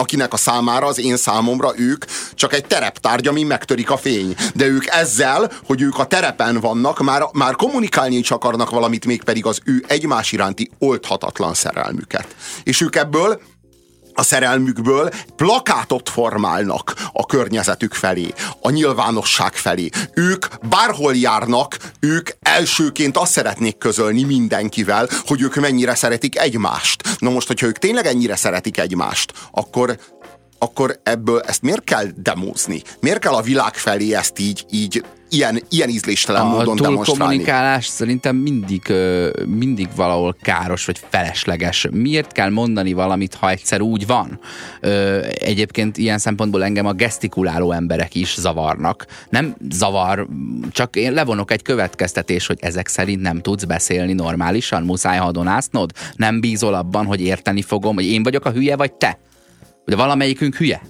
akinek a számára, az én számomra ők csak egy tereptárgy, ami megtörik a fény. De ők ezzel, hogy ők a terepen vannak, már, már kommunikálni is akarnak valamit, mégpedig az ő egymás iránti oldhatatlan szerelmüket. És ők ebből a szerelmükből plakátot formálnak a környezetük felé, a nyilvánosság felé. Ők bárhol járnak, ők elsőként azt szeretnék közölni mindenkivel, hogy ők mennyire szeretik egymást. Na most, hogyha ők tényleg ennyire szeretik egymást, akkor akkor ebből ezt miért kell demózni? Miért kell a világ felé ezt így, így ilyen, ilyen ízléstelen a módon demonstrálni? A kommunikálás szerintem mindig, mindig valahol káros vagy felesleges. Miért kell mondani valamit, ha egyszer úgy van? Egyébként ilyen szempontból engem a gesztikuláló emberek is zavarnak. Nem zavar, csak én levonok egy következtetés, hogy ezek szerint nem tudsz beszélni normálisan, muszáj hadonásznod? Nem bízol abban, hogy érteni fogom, hogy én vagyok a hülye, vagy te? De valamelyikünk hülye,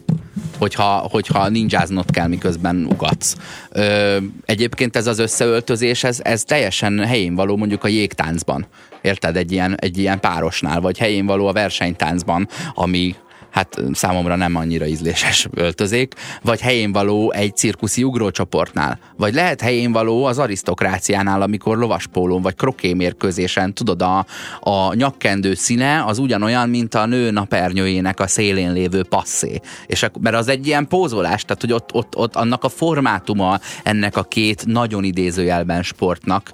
hogyha, hogyha ninjáznod kell, miközben ugatsz. Ö, egyébként ez az összeöltözés, ez, ez teljesen helyén való mondjuk a jégtáncban. Érted? Egy ilyen, egy ilyen párosnál, vagy helyén való a versenytáncban, ami hát számomra nem annyira ízléses [laughs] öltözék, vagy helyén való egy cirkuszi ugrócsoportnál, vagy lehet helyén való az arisztokráciánál, amikor lovaspólón vagy krokémérkőzésen, tudod, a, a nyakkendő színe az ugyanolyan, mint a nő napernyőjének a szélén lévő passzé. És ak- mert az egy ilyen pózolás, tehát hogy ott, ott, ott annak a formátuma ennek a két nagyon idézőjelben sportnak,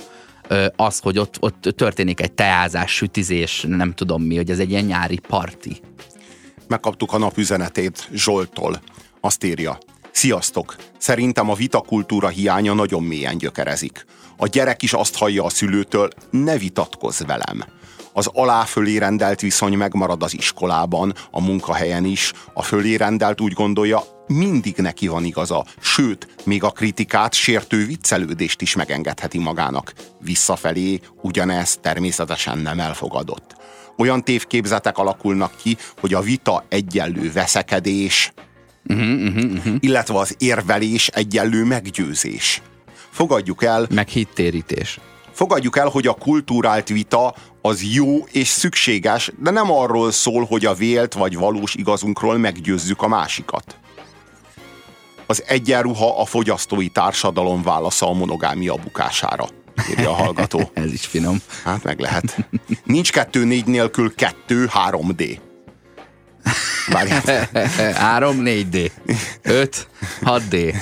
az, hogy ott, ott történik egy teázás, sütizés, nem tudom mi, hogy ez egy ilyen nyári parti megkaptuk a nap üzenetét Zsoltól. Azt írja, Sziasztok! Szerintem a vitakultúra hiánya nagyon mélyen gyökerezik. A gyerek is azt hallja a szülőtől, ne vitatkozz velem. Az alá-fölé rendelt viszony megmarad az iskolában, a munkahelyen is. A fölé rendelt úgy gondolja, mindig neki van igaza, sőt, még a kritikát, sértő viccelődést is megengedheti magának. Visszafelé ugyanez természetesen nem elfogadott olyan tévképzetek alakulnak ki, hogy a vita egyenlő veszekedés, uh-huh, uh-huh, uh-huh. illetve az érvelés egyenlő meggyőzés. Fogadjuk el... Meg hittérítés. Fogadjuk el, hogy a kultúrált vita az jó és szükséges, de nem arról szól, hogy a vélt vagy valós igazunkról meggyőzzük a másikat. Az egyenruha a fogyasztói társadalom válasza a monogámia bukására írja a hallgató. [laughs] Ez is finom. Hát meg lehet. Nincs kettő négy nélkül kettő 3D. Várjál. 3, 4D. 5, 6D.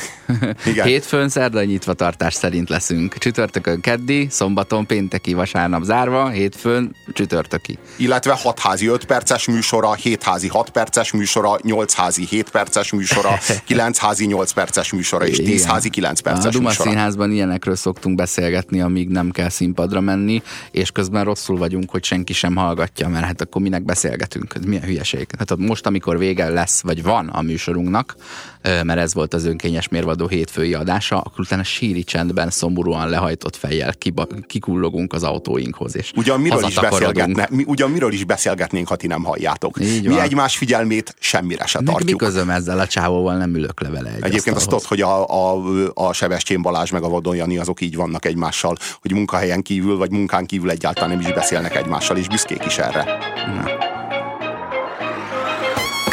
Igen. Hétfőn szerda nyitva tartás szerint leszünk. Csütörtökön keddi, szombaton pénteki, vasárnap zárva, hétfőn csütörtöki. Illetve 6 házi 5 perces műsora, 7 házi 6 perces műsora, 8 házi 7 perces műsora, 9 házi 8 perces műsora és 10 házi 9 perces a Duma műsora. Színházban ilyenekről szoktunk beszélgetni, amíg nem kell színpadra menni, és közben rosszul vagyunk, hogy senki sem hallgatja, mert hát akkor minek beszélgetünk? Ez milyen hülyeség. Hát most, amikor vége lesz, vagy van a műsorunknak, mert ez volt az önkényes mérvadó hétfői adása, akkor utána síri csendben, szomorúan lehajtott fejjel kiba, kikullogunk az autóinkhoz, és ugyan miről, is beszélgetne, mi, ugyan miről is beszélgetnénk, ha ti nem halljátok. Így mi egymás figyelmét semmire se tartjuk. Mi közöm ezzel a csávóval nem ülök le vele egy Egyébként azt tudod, hogy a, a, a Sebestyén Balázs meg a Vadon Jani azok így vannak egymással, hogy munkahelyen kívül vagy munkán kívül egyáltalán nem is beszélnek egymással, és büszkék is erre. Na.